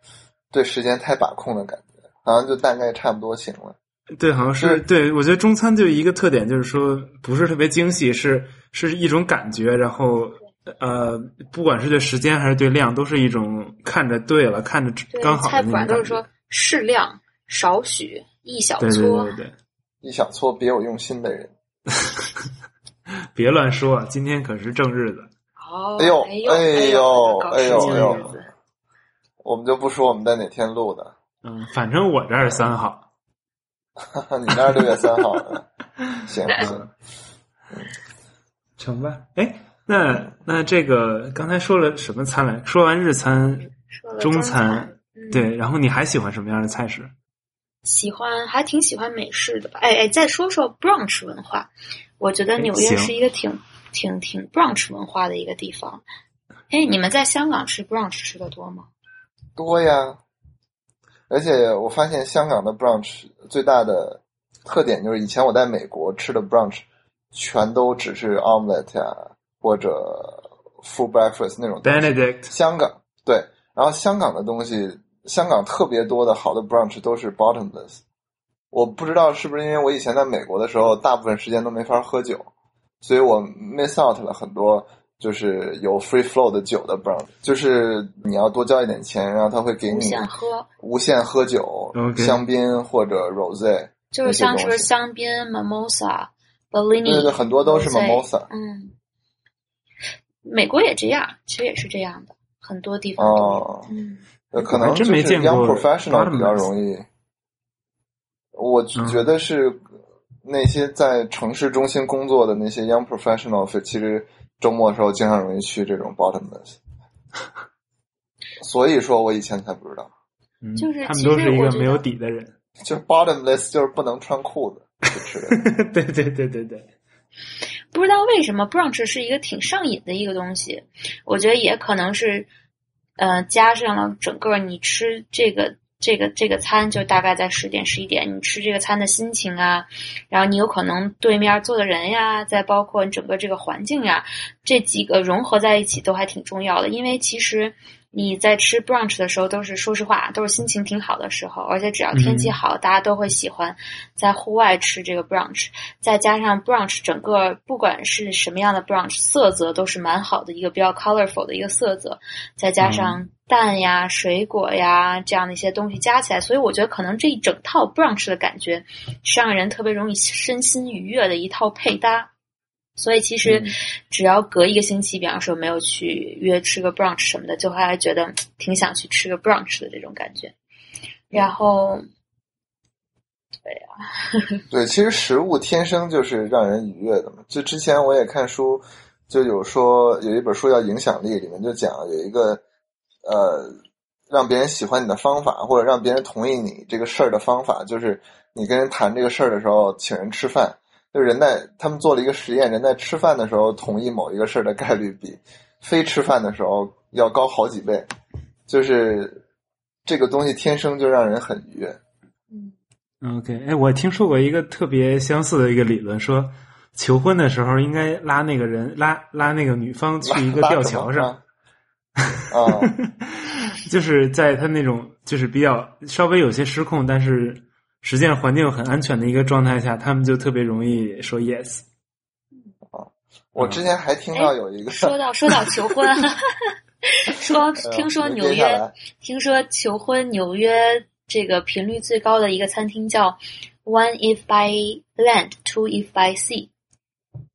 对时间太把控的感觉，好像就大概差不多行了。对，好像是对。我觉得中餐就一个特点，就是说不是特别精细，是是一种感觉。然后呃，不管是对时间还是对量，都是一种看着对了，看着刚好的那种感觉。都是说适量、少许、一小撮，对对对对，一小撮别有用心的人。[LAUGHS] 别乱说，今天可是正日子。哦，哎呦，哎呦，哎呦，哎呦，我们就不说我们在哪天录的。嗯，反正我这儿三号。[LAUGHS] 你那儿六月三号，[LAUGHS] 行行，成吧。哎，那那这个刚才说了什么餐来？说完日餐，中餐，对，然后你还喜欢什么样的菜式？喜欢，还挺喜欢美式的吧。哎哎，再说说 brunch 文化，我觉得纽约是一个挺挺挺 brunch 文化的一个地方。哎，你们在香港吃 brunch 吃的多吗？多呀。而且我发现香港的 brunch 最大的特点就是，以前我在美国吃的 brunch 全都只是 omelette 呀或者 full breakfast 那种。Benedict。香港对，然后香港的东西，香港特别多的好的 brunch 都是 bottomless。我不知道是不是因为我以前在美国的时候，大部分时间都没法喝酒，所以我 miss out 了很多。就是有 free flow 的酒的 brunch，就是你要多交一点钱，然后他会给你无限喝。无限喝酒，香槟或者 rose，就是像是香槟 mimosa、bellini，对对，很多都是 mimosa。嗯，美国也这样，其实也是这样的，很多地方哦，嗯，可能就是 young professional 比较容易。我觉得是那些在城市中心工作的那些 young professional，其实。周末的时候经常容易去这种 bottomless，所以说我以前才不知道，就是他们都是一个没有底的人，就是 bottomless 就是不能穿裤子吃的，[LAUGHS] 对对对对对，不知道为什么 brunch 是一个挺上瘾的一个东西，我觉得也可能是，呃，加上了整个你吃这个。这个这个餐就大概在十点十一点，你吃这个餐的心情啊，然后你有可能对面坐的人呀，再包括你整个这个环境呀，这几个融合在一起都还挺重要的。因为其实你在吃 brunch 的时候，都是说实话，都是心情挺好的时候，而且只要天气好，大家都会喜欢在户外吃这个 brunch。再加上 brunch 整个不管是什么样的 brunch，色泽都是蛮好的一个比较 colorful 的一个色泽，再加上。蛋呀、水果呀，这样的一些东西加起来，所以我觉得可能这一整套 brunch 的感觉是让人特别容易身心愉悦的一套配搭。所以其实只要隔一个星期，比方说没有去约吃个 brunch 什么的，就还觉得挺想去吃个 brunch 的这种感觉。然后，对呀，[LAUGHS] 对，其实食物天生就是让人愉悦的嘛。就之前我也看书，就有说有一本书叫《影响力》，里面就讲有一个。呃，让别人喜欢你的方法，或者让别人同意你这个事儿的方法，就是你跟人谈这个事儿的时候，请人吃饭。就人在他们做了一个实验，人在吃饭的时候同意某一个事儿的概率比非吃饭的时候要高好几倍。就是这个东西天生就让人很愉悦。嗯，OK，哎，我听说过一个特别相似的一个理论，说求婚的时候应该拉那个人拉拉那个女方去一个吊桥上。[LAUGHS] 啊，就是在他那种就是比较稍微有些失控，但是实际上环境很安全的一个状态下，他们就特别容易说 yes。哦，我之前还听到有一个说到说到求婚，[LAUGHS] 说听说纽约，听说求婚纽约这个频率最高的一个餐厅叫 One if by land, two if by sea，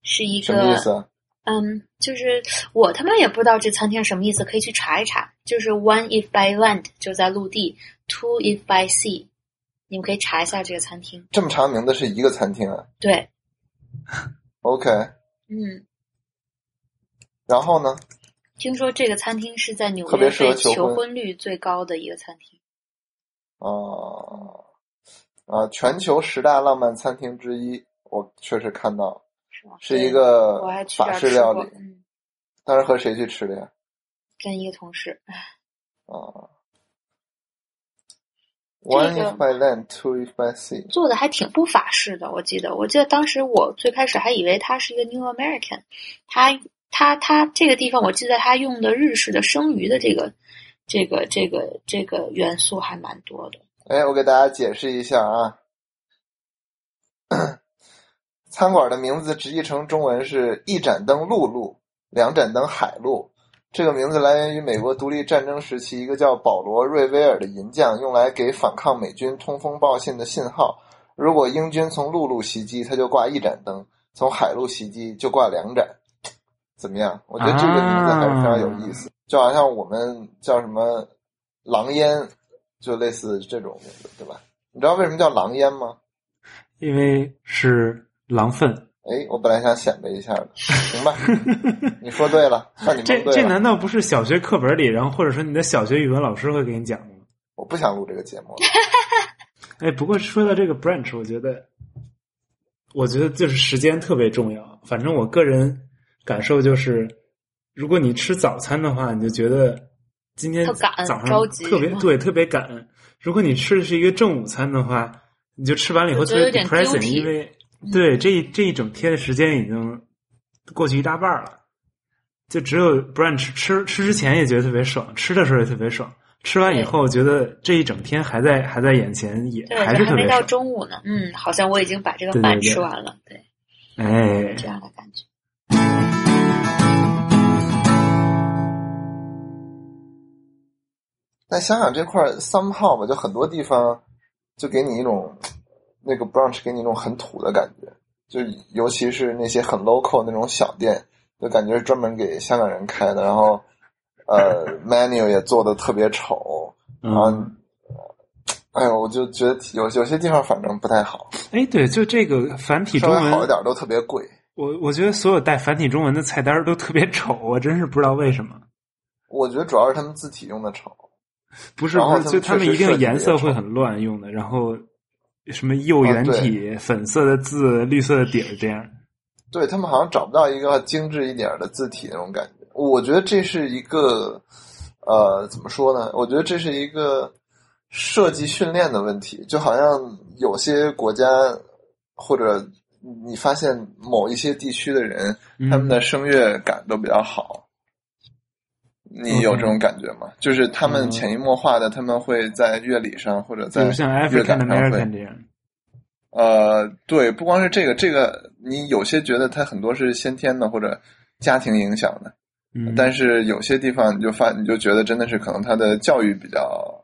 是一个什么意思？嗯，就是我他妈也不知道这餐厅什么意思，可以去查一查。就是 one if by land 就在陆地，two if by sea，你们可以查一下这个餐厅。这么长名字是一个餐厅啊？对。[LAUGHS] OK。嗯。然后呢？听说这个餐厅是在纽约被求婚率最高的一个餐厅。哦。啊，全球十大浪漫餐厅之一，我确实看到。是一个法式料理，嗯，当时和谁去吃的呀？跟一个同事。啊，One if by land, two if by sea。做的还挺不法式的，我记得，我记得当时我最开始还以为他是一个 New American，他他他他这个地方，我记得他用的日式的生鱼的这个这个这个这个元素还蛮多的。哎，我给大家解释一下啊，[COUGHS] 餐馆的名字直译成中文是一盏灯陆路，两盏灯海路。这个名字来源于美国独立战争时期一个叫保罗·瑞威尔的银匠用来给反抗美军通风报信的信号。如果英军从陆路袭击，他就挂一盏灯；从海路袭击，就挂两盏。怎么样？我觉得这个名字还是非常有意思，就好像我们叫什么“狼烟”，就类似这种名字，对吧？你知道为什么叫狼烟吗？因为是狼粪。哎，我本来想显摆一下的，行吧？你说对了，那你这蒙对了。这难道不是小学课本里，然后或者说你的小学语文老师会给你讲的吗？我不想录这个节目了。[LAUGHS] 哎，不过说到这个 branch，我觉得，我觉得就是时间特别重要。反正我个人感受就是，如果你吃早餐的话，你就觉得今天早上特别对特别赶。如果你吃的是一个正午餐的话，你就吃完了以后特别我觉得有点 depressing，因为对这一这一整天的时间已经过去一大半了。就只有 brunch 吃吃之前也觉得特别爽，吃的时候也特别爽，吃完以后觉得这一整天还在还在眼前，也对，还这还没到是特别爽。中午呢。嗯，好像我已经把这个饭吃完了。对，哎，这样的感觉。在香港这块儿 somehow 吧，就很多地方就给你一种那个 brunch 给你一种很土的感觉，就尤其是那些很 local 那种小店，就感觉是专门给香港人开的，然后呃 menu 也做的特别丑，然后嗯，哎呦，我就觉得有有些地方反正不太好，哎，对，就这个繁体稍微中文，好一点都特别贵。我我觉得所有带繁体中文的菜单儿都特别丑，我真是不知道为什么。我觉得主要是他们字体用的丑，不是不是，就他们一定颜色会很乱用的，然后什么右圆体、粉色的字、绿色的底儿这样。对他们好像找不到一个精致一点的字体那种感觉。我觉得这是一个，呃，怎么说呢？我觉得这是一个设计训练的问题。就好像有些国家或者你发现某一些地区的人，嗯他们的声乐感都比较好。你有这种感觉吗？就是他们潜移默化的，他们会在乐理上或者在像乐感上会。呃，对，不光是这个，这个你有些觉得它很多是先天的或者家庭影响的，嗯，但是有些地方你就发你就觉得真的是可能他的教育比较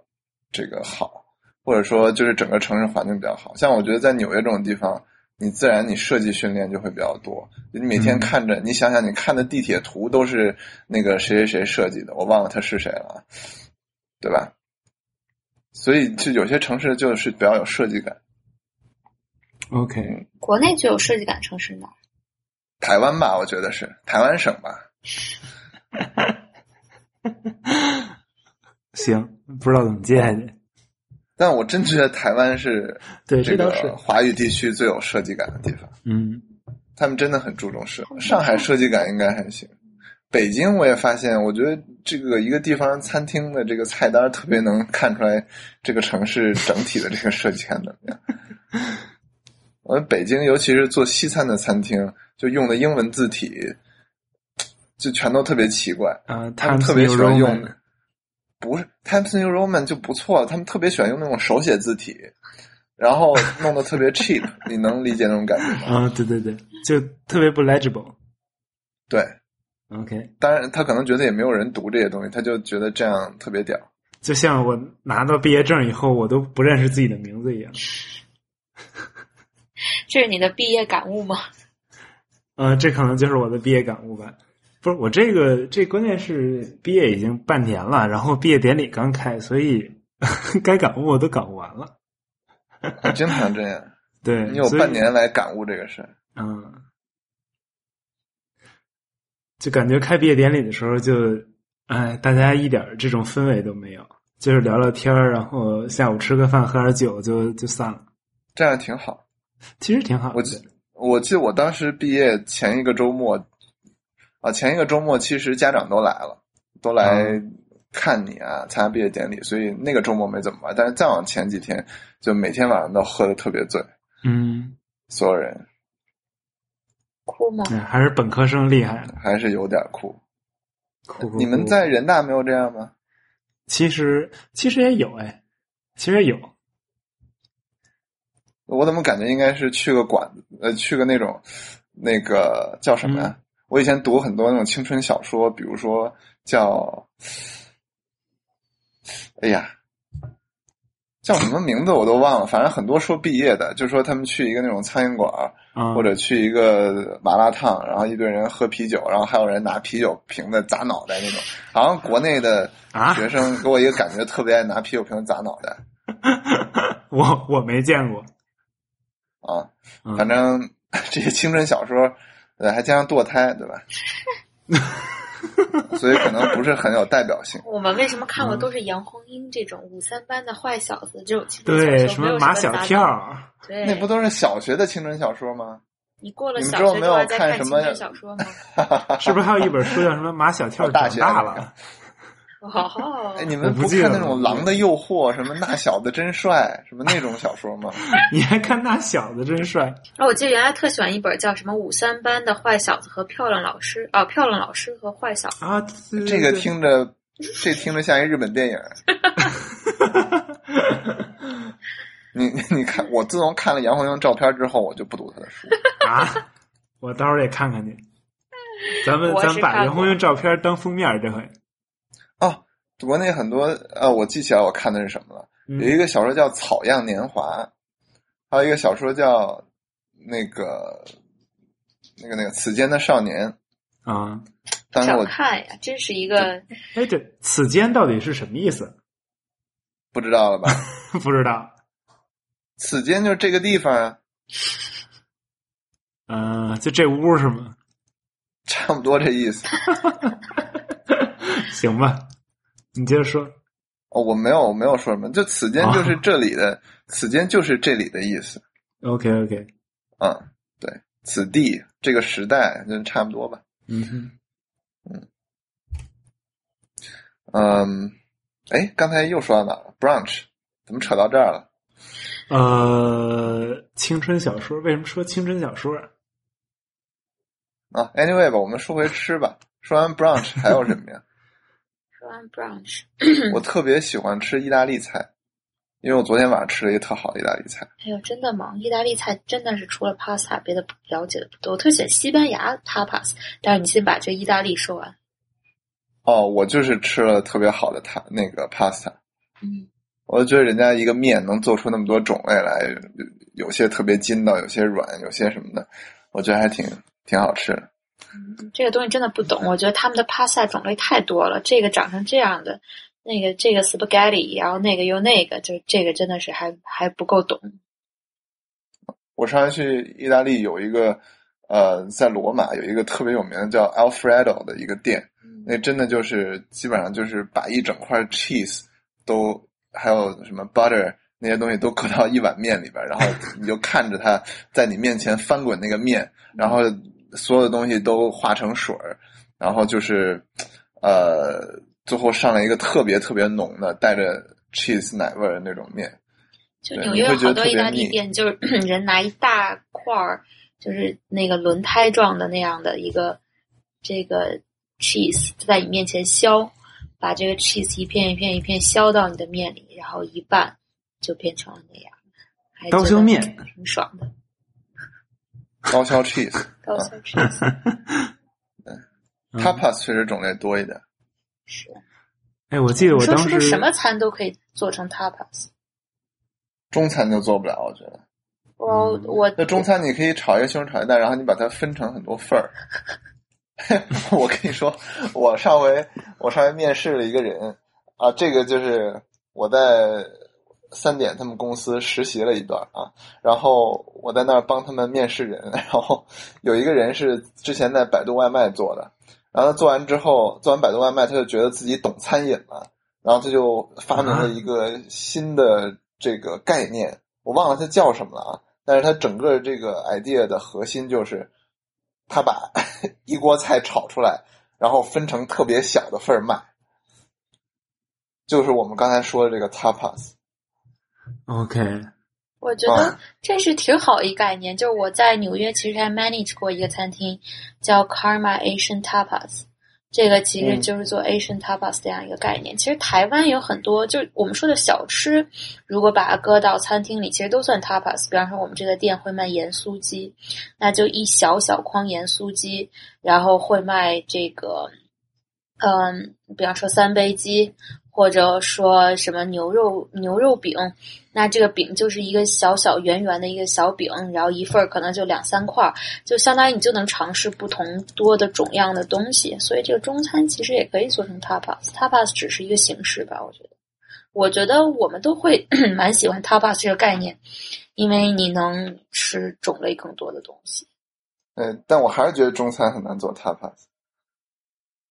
这个好，或者说就是整个城市环境比较好。像我觉得在纽约这种地方，你自然你设计训练就会比较多。你每天嗯看着，你想想你看的地铁图都是那个谁谁谁设计的，我忘了他是谁了，对吧？所以就有些城市就是比较有设计感。OK，国内就有设计感城市吗？台湾吧，我觉得是台湾省吧。[LAUGHS] 行，不知道怎么接下去。但我真觉得台湾是对，这个是。华语地区最有设计感的地方，嗯，他们真的很注重设。上海设计感应该还行，北京我也发现，我觉得这个一个地方餐厅的这个菜单特别能看出来这个城市整体的这个设计感怎么样。我们北京尤其是做西餐的餐厅，就用的英文字体，就全都特别奇怪。啊，他们特别喜欢用，不是 Times New Roman 就不错了，他们特别喜欢用那种手写字体，然后弄得特别 cheap，[LAUGHS] 你能理解那种感觉吗？啊，对对对，就特别不 legible。对，OK，当然他可能觉得也没有人读这些东西，他就觉得这样特别屌。就像我拿到毕业证以后，我都不认识自己的名字一样。[LAUGHS] 这是你的毕业感悟吗？呃，这可能就是我的毕业感悟吧。不是我这个，这关键是毕业已经半年了，然后毕业典礼刚开，所以 [LAUGHS] 该感悟我都感悟完了。经常这样，[LAUGHS] 对，你有半年来感悟这个事儿。嗯，就感觉开毕业典礼的时候就，哎，大家一点这种氛围都没有，就是聊聊天儿，然后下午吃个饭，喝点酒就就散了。这样挺好。其实挺好的。我记我记得我当时毕业前一个周末，啊，前一个周末其实家长都来了，都来看你啊，参加毕业典礼，所以那个周末没怎么玩。但是再往前几天，就每天晚上都喝的特别醉，嗯，所有人。哭吗？嗯还是本科生厉害。还是有点酷。酷酷你们在人大没有这样吗？其实其实也有哎，其实也有。我怎么感觉应该是去个馆子，呃，去个那种那个叫什么呀？我以前读很多那种青春小说，比如说叫，哎呀，叫什么名字我都忘了。反正很多说毕业的，就说他们去一个那种苍蝇馆或者去一个麻辣烫，然后一堆人喝啤酒，然后还有人拿啤酒瓶子砸脑袋那种。好像国内的啊学生给我一个感觉，特别爱拿啤酒瓶子砸脑袋 [LAUGHS] 我我没见过。啊。嗯反正 [LAUGHS] 这些青春小说，呃，还加上堕胎，对吧？[LAUGHS] 所以可能不是很有代表性。我们为什么看过嗯都是杨红樱这种五三班的坏小子这种青春对，什么马小跳，对，那不都是小学的青春小说吗？你过了小之后没有看什么青春小说吗？[LAUGHS] 是不是还有一本书叫什么马小跳长大学大了？[LAUGHS] 哦哎，，你们不看那种《狼的诱惑》什么“那小子真帅”什么那种小说吗？[LAUGHS] 你还看那小子真帅？[LAUGHS] 哦，我记得原来特喜欢一本叫什么五三班的坏小子和漂亮老师，哦，漂亮老师和坏小子。啊，对这个，听着，这听着像一日本电影。你你看，我自从看了杨红樱照片之后，我就不读他的书。啊，我到时候也看看去。咱们咱们把杨红樱照片当封面，这回。哦，国内很多呃，我记起来我看的是什么了？嗯有一个小说叫《草样年华》，还有一个小说叫那个那个那个《此间的少年》。啊，少当时我看呀，真是一个哎，这此间到底是什么意思？不知道了吧？[LAUGHS] 不知道。此间就是这个地方啊，嗯、就这屋是吗？差不多这意思。[LAUGHS] 行吧，你接着说。哦，我没有，我没有说什么，就此间就是这里的，此间就是这里的意思。OK OK，嗯，对，此地这个时代就差不多吧。嗯哼，嗯，哎，刚才又说到哪了？brunch，怎么扯到这儿了？呃，青春小说为什么说青春小说啊？啊，anyway 吧，我们说回吃吧。说完 brunch 还有什么呀？说完 brunch，我特别喜欢吃意大利菜，因为我昨天晚上吃了一个特好的意大利菜。哎呦，真的吗？意大利菜真的是除了 pasta 别的了解的不多。我特喜欢西班牙 tapas，但是你先把这意大利说完。哦，我就是吃了特别好的它那个 pasta，嗯，我就觉得人家一个面能做出那么多种类来，有有些特别筋道，有些软，有些什么的，我觉得还挺挺好吃的。这个东西真的不懂。我觉得他们的 pasta 种类太多了，这个长成这样的，那个这个 spaghetti，然后那个又那个，就这个真的是还还不够懂。我上次去意大利有一个，呃，在罗马有一个特别有名的叫 Alfredo 的一个店，那真的就是基本上就是把一整块 cheese 都还有什么 butter 那些东西都搁到一碗面里边，然后你就看着它在你面前翻滚那个面，然后所有的东西都化成水儿，然后就是呃，最后上了一个特别特别浓的带着 cheese 奶味儿的那种面。就纽约有好多意大利店，就是 [CLEARS THROAT] 人拿一大块儿，就是那个轮胎状的那样的一个这个 cheese 在你面前削，把这个 cheese 一片一片一片削到你的面里，然后一拌就变成了那样，还刀削面挺爽的。高消 cheese 高消 cheese 嗯 tapas 确实种类多一点。是，哎，我记得我当你说是不是时什么餐都可以做成 tapas？中餐就做不了，我觉得。我嗯我那中餐你可以炒一个西红柿炒鸡蛋，然后你把它分成很多份儿。[LAUGHS] 我跟你说，我上回我上回面试了一个人啊，这个就是我在三点他们公司实习了一段啊，然后我在那儿帮他们面试人，然后有一个人是之前在百度外卖做的，然后他做完之后做完百度外卖，他就觉得自己懂餐饮了，然后他就发明了一个新的这个概念，我忘了它叫什么了啊。但是它整个这个 idea 的核心就是，他把一锅菜炒出来，然后分成特别小的份儿卖，就是我们刚才说的这个 tapas。OK，我觉得这是挺好一概念。就是我在纽约其实还 manage 过一个餐厅，叫 Karma Asian Tapas。这个其实就是做 Asian Tapas 这样一个概念。其实台湾有很多，就是我们说的小吃，如果把它搁到餐厅里，其实都算 Tapas。比方说，我们这个店会卖盐酥鸡，那就一小小筐盐酥鸡，然后会卖这个，嗯，比方说三杯鸡。或者说什么牛肉牛肉饼，那这个饼就是一个小小圆圆的一个小饼，然后一份可能就两三块，就相当于你就能尝试不同多的种样的东西。所以这个中餐其实也可以做成 tapas，tapas 只是一个形式吧，我觉得。我觉得我们都会 [COUGHS] 蛮喜欢 tapas 这个概念，因为你能吃种类更多的东西。嗯，但我还是觉得中餐很难做 tapas。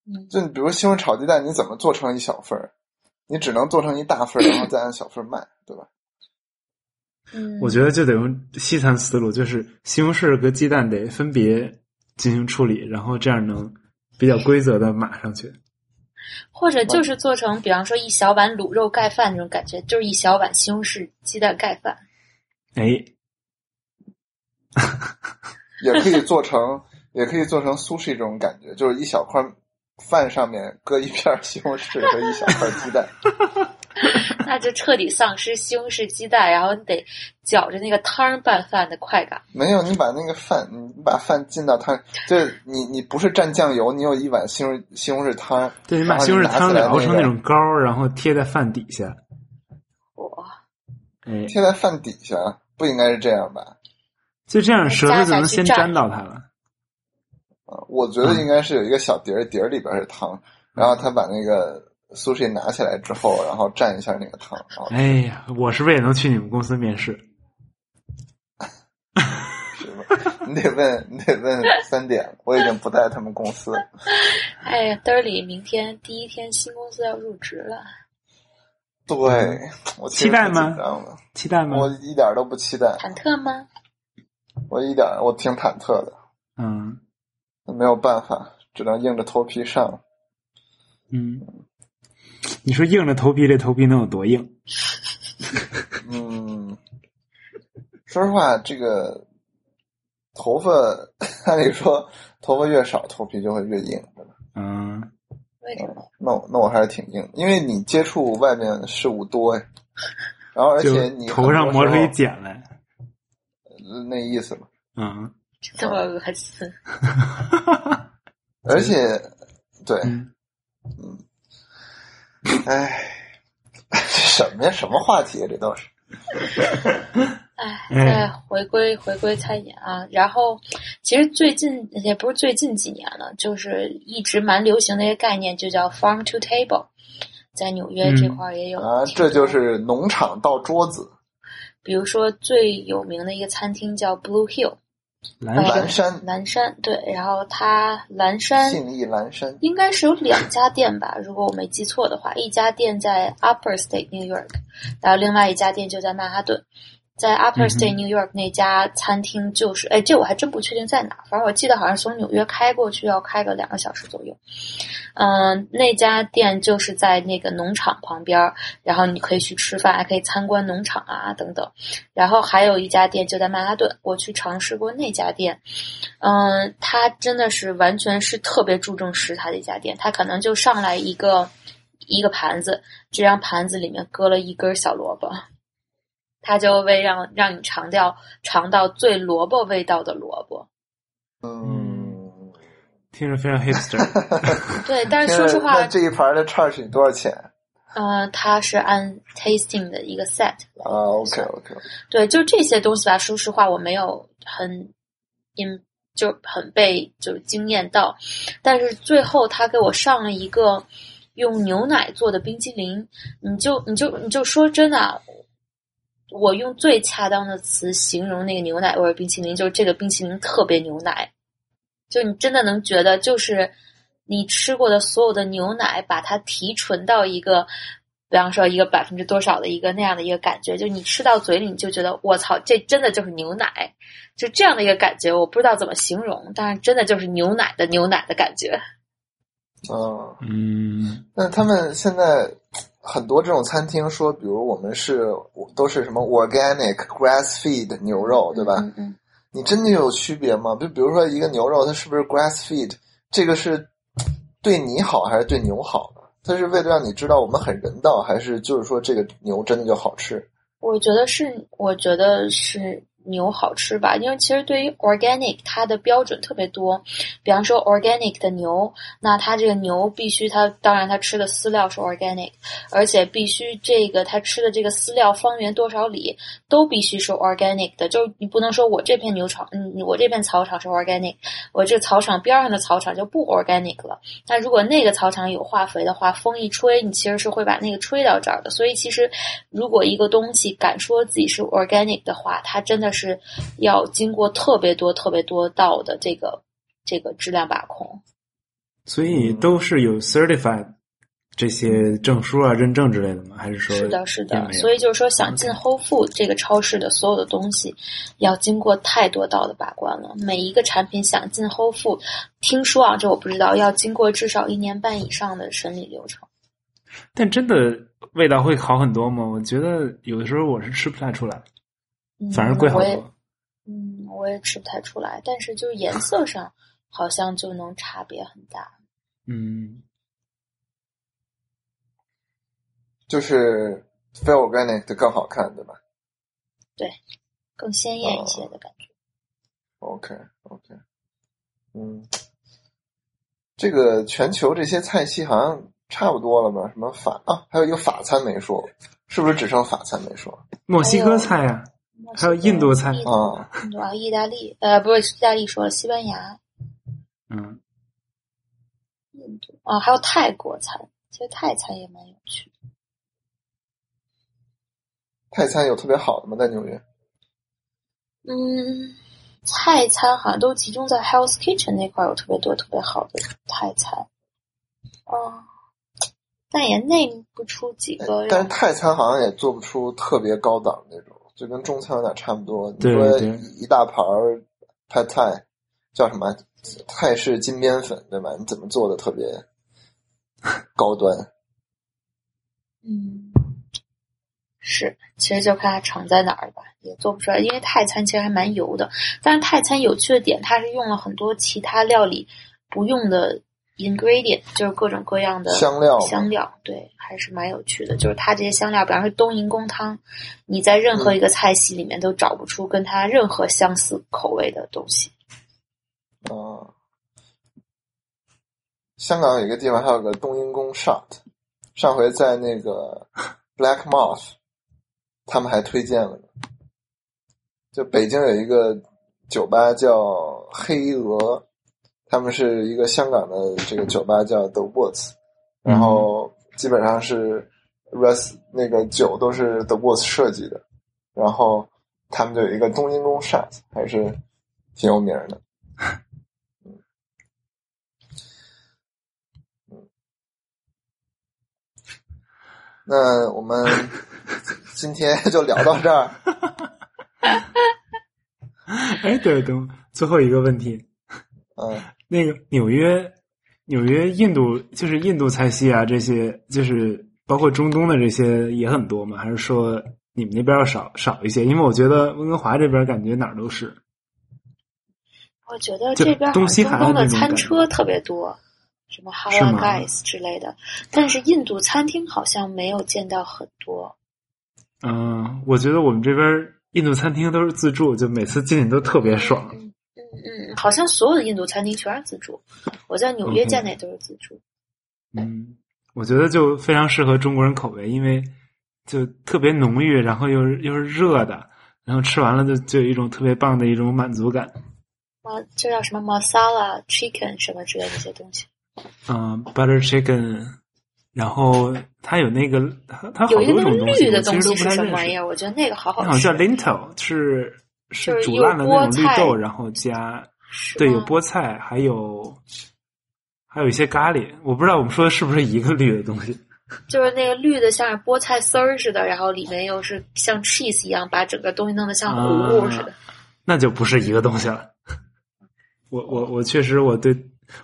嗯，就你比如西红柿炒鸡蛋，你怎么做成一小份儿？你只能做成一大份，然后再按小份卖，对吧？嗯，我觉得就得用西餐思路，就是西红柿和鸡蛋得分别进行处理，然后这样能比较规则的码上去。或者就是做成，比方说一小碗卤肉盖饭那种感觉，就是一小碗西红柿鸡蛋盖饭。哎，也可以做成，也可以做成苏式这种感觉，就是一小块。饭上面搁一片西红柿和一小块鸡蛋，[LAUGHS] 那就彻底丧失西红柿鸡蛋，然后你得搅着那个汤拌饭的快感。没有，你把那个饭，你把饭浸到汤，就是你你不是蘸酱油，你有一碗西红西红柿汤，对，你把西红柿汤熬成那种膏，然后贴在饭底下。哇，哎，贴在饭底下不应该是这样吧？就这样，舌头就能先沾到它了。啊，我觉得应该是有一个小碟儿，碟儿里边是汤，然后他把那个苏轼拿起来之后，然后蘸一下那个汤。哎呀，我是不是也能去你们公司面试？[LAUGHS] 是吧？你得问，你得问三点。我已经不在他们公司。[LAUGHS] 哎呀，嘚儿里明天第一天新公司要入职了。对，我期待吗？期待吗？我一点都不期待。忐忑吗？我一点，我挺忐忑的。嗯。没有办法，只能硬着头皮上。嗯，你说硬着头皮，这头皮能有多硬？嗯，说实话，这个头发，按理说头发越少，头皮就会越硬，对吧？嗯，为什么？那我那我还是挺硬，因为你接触外面事物多呀。然后而且你头上磨出一茧来，那意思吧。嗯。这么恶心，[LAUGHS] 而且，对，嗯，哎，这什么呀？什么话题啊？这都是。哎，再回归回归餐饮啊，然后其实最近也不是最近几年了，就是一直蛮流行的一个概念，就叫 farm to table，在纽约这块也有啊，这就是农场到桌子。比如说最有名的一个餐厅叫 Blue Hill。蓝山，蓝山，对，然后它蓝山，信义蓝山。应该是有两家店吧，[LAUGHS] 如果我没记错的话，一家店在 Upper State New York，然后另外一家店就在曼哈顿。在 Upper State New York 那家餐厅就是，哎，这我还真不确定在哪。反正我记得好像从纽约开过去要开个两个小时左右。嗯，那家店就是在那个农场旁边，然后你可以去吃饭，还可以参观农场啊等等。然后还有一家店就在曼哈顿，我去尝试过那家店。嗯，它真的是完全是特别注重食材的一家店。它可能就上来一个一个盘子，这张盘子里面搁了一根小萝卜。他就为让让你尝掉尝到最萝卜味道的萝卜，嗯，听着非常 hipster。[LAUGHS] 对，但是说实话，这一盘的 charge 多少钱？呃，它是按 tasting 的一个 set。啊，OK OK。对，就这些东西吧。说实话，我没有很 in 就很被就惊艳到，但是最后他给我上了一个用牛奶做的冰激凌，你就你就你就说真的。我用最恰当的词形容那个牛奶味冰淇淋，就是这个冰淇淋特别牛奶，就你真的能觉得，就是你吃过的所有的牛奶，把它提纯到一个，比方说一个百分之多少的一个那样的一个感觉，就你吃到嘴里，你就觉得我操，这真的就是牛奶，就这样的一个感觉，我不知道怎么形容，但是真的就是牛奶的牛奶的感觉。嗯嗯，那他们现在。很多这种餐厅说，比如我们是都是什么 organic grass feed 牛肉，对吧？嗯嗯。你真的有区别吗？就比如说一个牛肉，它是不是 grass feed？这个是对你好还是对牛好呢？它是为了让你知道我们很人道，还是就是说这个牛真的就好吃？我觉得是，我觉得是。牛好吃吧？因为其实对于 organic，它的标准特别多。比方说 organic 的牛，那它这个牛必须它，当然它吃的饲料是 organic，而且必须这个它吃的这个饲料方圆多少里都必须是 organic 的。就是你不能说我这片牛场，嗯，我这片草场是 organic，我这草场边上的草场就不 organic 了。那如果那个草场有化肥的话，风一吹，你其实是会把那个吹到这儿的。所以其实如果一个东西敢说自己是 organic 的话，它真的是。要经过特别多、特别多道的这个这个质量把控，所以都是有 certified 这些证书啊、认证之类的吗？还是说是的，是的。所以就是说，想进 Whole Food 这个超市的所有的东西，要经过太多道的把关了。每一个产品想进 Whole Food，听说啊，这我不知道，要经过至少一年半以上的审理流程。但真的味道会好很多吗？我觉得有的时候我是吃不太出来。反而贵好多。嗯，我也吃不太出来，但是就是颜色上好像就能差别很大。嗯，就是非 organic 的更好看，对吧？对，更鲜艳一些的感觉。OK，OK，嗯，这个全球这些菜系好像差不多了吧？什么法啊？还有一个法餐没说，是不是只剩法餐没说？墨西哥菜呀。还有印度菜啊，印度啊，意大利呃，不是意大利，说了西班牙，嗯，印度啊，还有泰国菜，其实泰餐也蛮有趣的。泰餐有特别好的吗？在纽约？嗯，泰餐好像都集中在 Health Kitchen 那块有特别多特别好的泰餐，哦，但也内不出几个。但是泰餐好像也做不出特别高档那种。就跟中餐有点差不多。你说一大盘儿泰菜，叫什么泰式金边粉，对吧？你怎么做的特别高端？[LAUGHS] 嗯，是，其实就看它厂在哪儿吧，也做不出来。因为泰餐其实还蛮油的，但是泰餐有趣的点，它是用了很多其他料理不用的。Ingredient 就是各种各样的香料，香料对，还是蛮有趣的。就是它这些香料，比方说冬阴功汤，你在任何一个菜系里面都找不出跟它任何相似口味的东西。哦，香港有一个地方还有个冬阴功 shot，上回在那个 [LAUGHS] Black Moth，他们还推荐了。就北京有一个酒吧叫黑鹅。他们是一个香港的这个酒吧叫 The Woods，然后基本上是 res 那个酒都是 The Woods 设计的，然后他们就有一个冬阴功 shot，还是挺有名的。嗯，嗯，那我们今天 [LAUGHS] 就聊到这儿。[LAUGHS] 哎，对，等最后一个问题。嗯。那个纽约，纽约印度就是印度菜系啊，这些就是包括中东的这些也很多吗？还是说你们那边要少少一些？因为我觉得温哥华这边感觉哪儿都是。我觉得这边东西海岸的餐车特别多，什么 h a l a Guys 之类的，但是印度餐厅好像没有见到很多。嗯，我觉得我们这边印度餐厅都是自助，就每次进去都特别爽。嗯，好像所有的印度餐厅全是自助。我在纽约见的也都是自助。嗯，我觉得就非常适合中国人口味，因为就特别浓郁，然后又是又是热的，然后吃完了就就有一种特别棒的一种满足感。啊，这叫什么 masala chicken 什么之类的一些东西。嗯，butter chicken，然后它有那个它它有一个种绿的东西是什么玩意儿？我觉得那个好好吃。好像叫 lintel 是。是煮烂的那种绿豆，然后加对有菠菜，还有还有一些咖喱。我不知道我们说的是不是一个绿的东西。[LAUGHS] 就是那个绿的，像是菠菜丝儿似的，然后里面又是像 cheese 一样，把整个东西弄得像糊糊似的。那就不是一个东西了。[LAUGHS] 我我我确实我对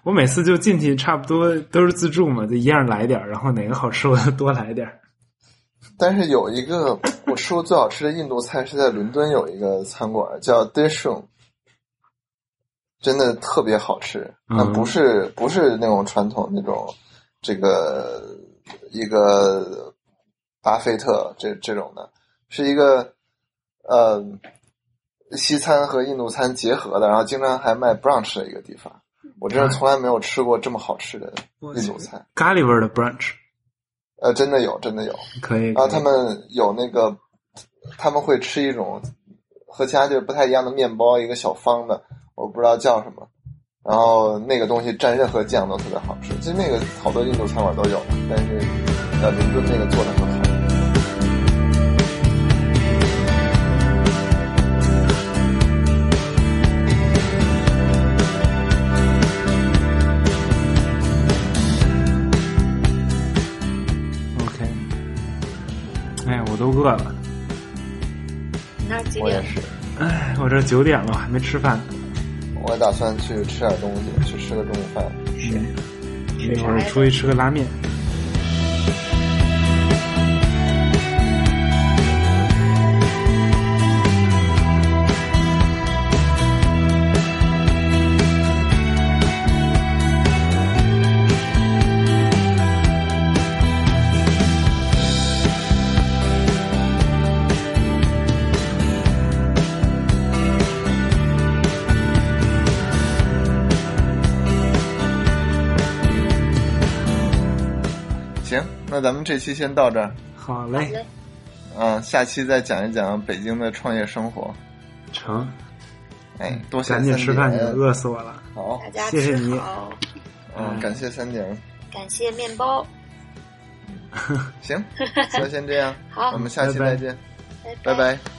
我每次就进去差不多都是自助嘛，就一样来点儿然后哪个好吃我就多来点但是有一个 [CLEARS THROAT] 我吃过最好吃的印度菜是在伦敦有一个餐馆叫 Dish Room，真的特别好吃，那不是不是那种传统那种这个一个巴菲特这这种的，是一个呃西餐和印度餐结合的，然后经常还卖 brunch 的一个地方。我真的从来没有吃过这么好吃的我印度菜，咖喱味儿的 brunch 呃，真的有，真的有。可以。然后他们有那个，他们会吃一种和其他地儿不太一样的面包，一个小方的，我不知道叫什么。然后那个东西蘸任何酱都特别好吃。其实那个好多印度餐馆都有，但是呃，伦敦那个做的很好。饿了。你那几点？我也是，哎，我这九点了，我还没吃饭。我打算去吃点东西，去吃个中午饭。是一会儿出去吃个拉面。那咱们这期先到这儿，好嘞，好嘞，嗯，下期再讲一讲北京的创业生活。成，哎，多谢赶紧吃饭去，饿死我了。好，大家谢谢你。嗯，感谢三点。感谢面包，[LAUGHS] 行，那先这样，[LAUGHS] 好。我，们下期拜拜。再见，拜。拜拜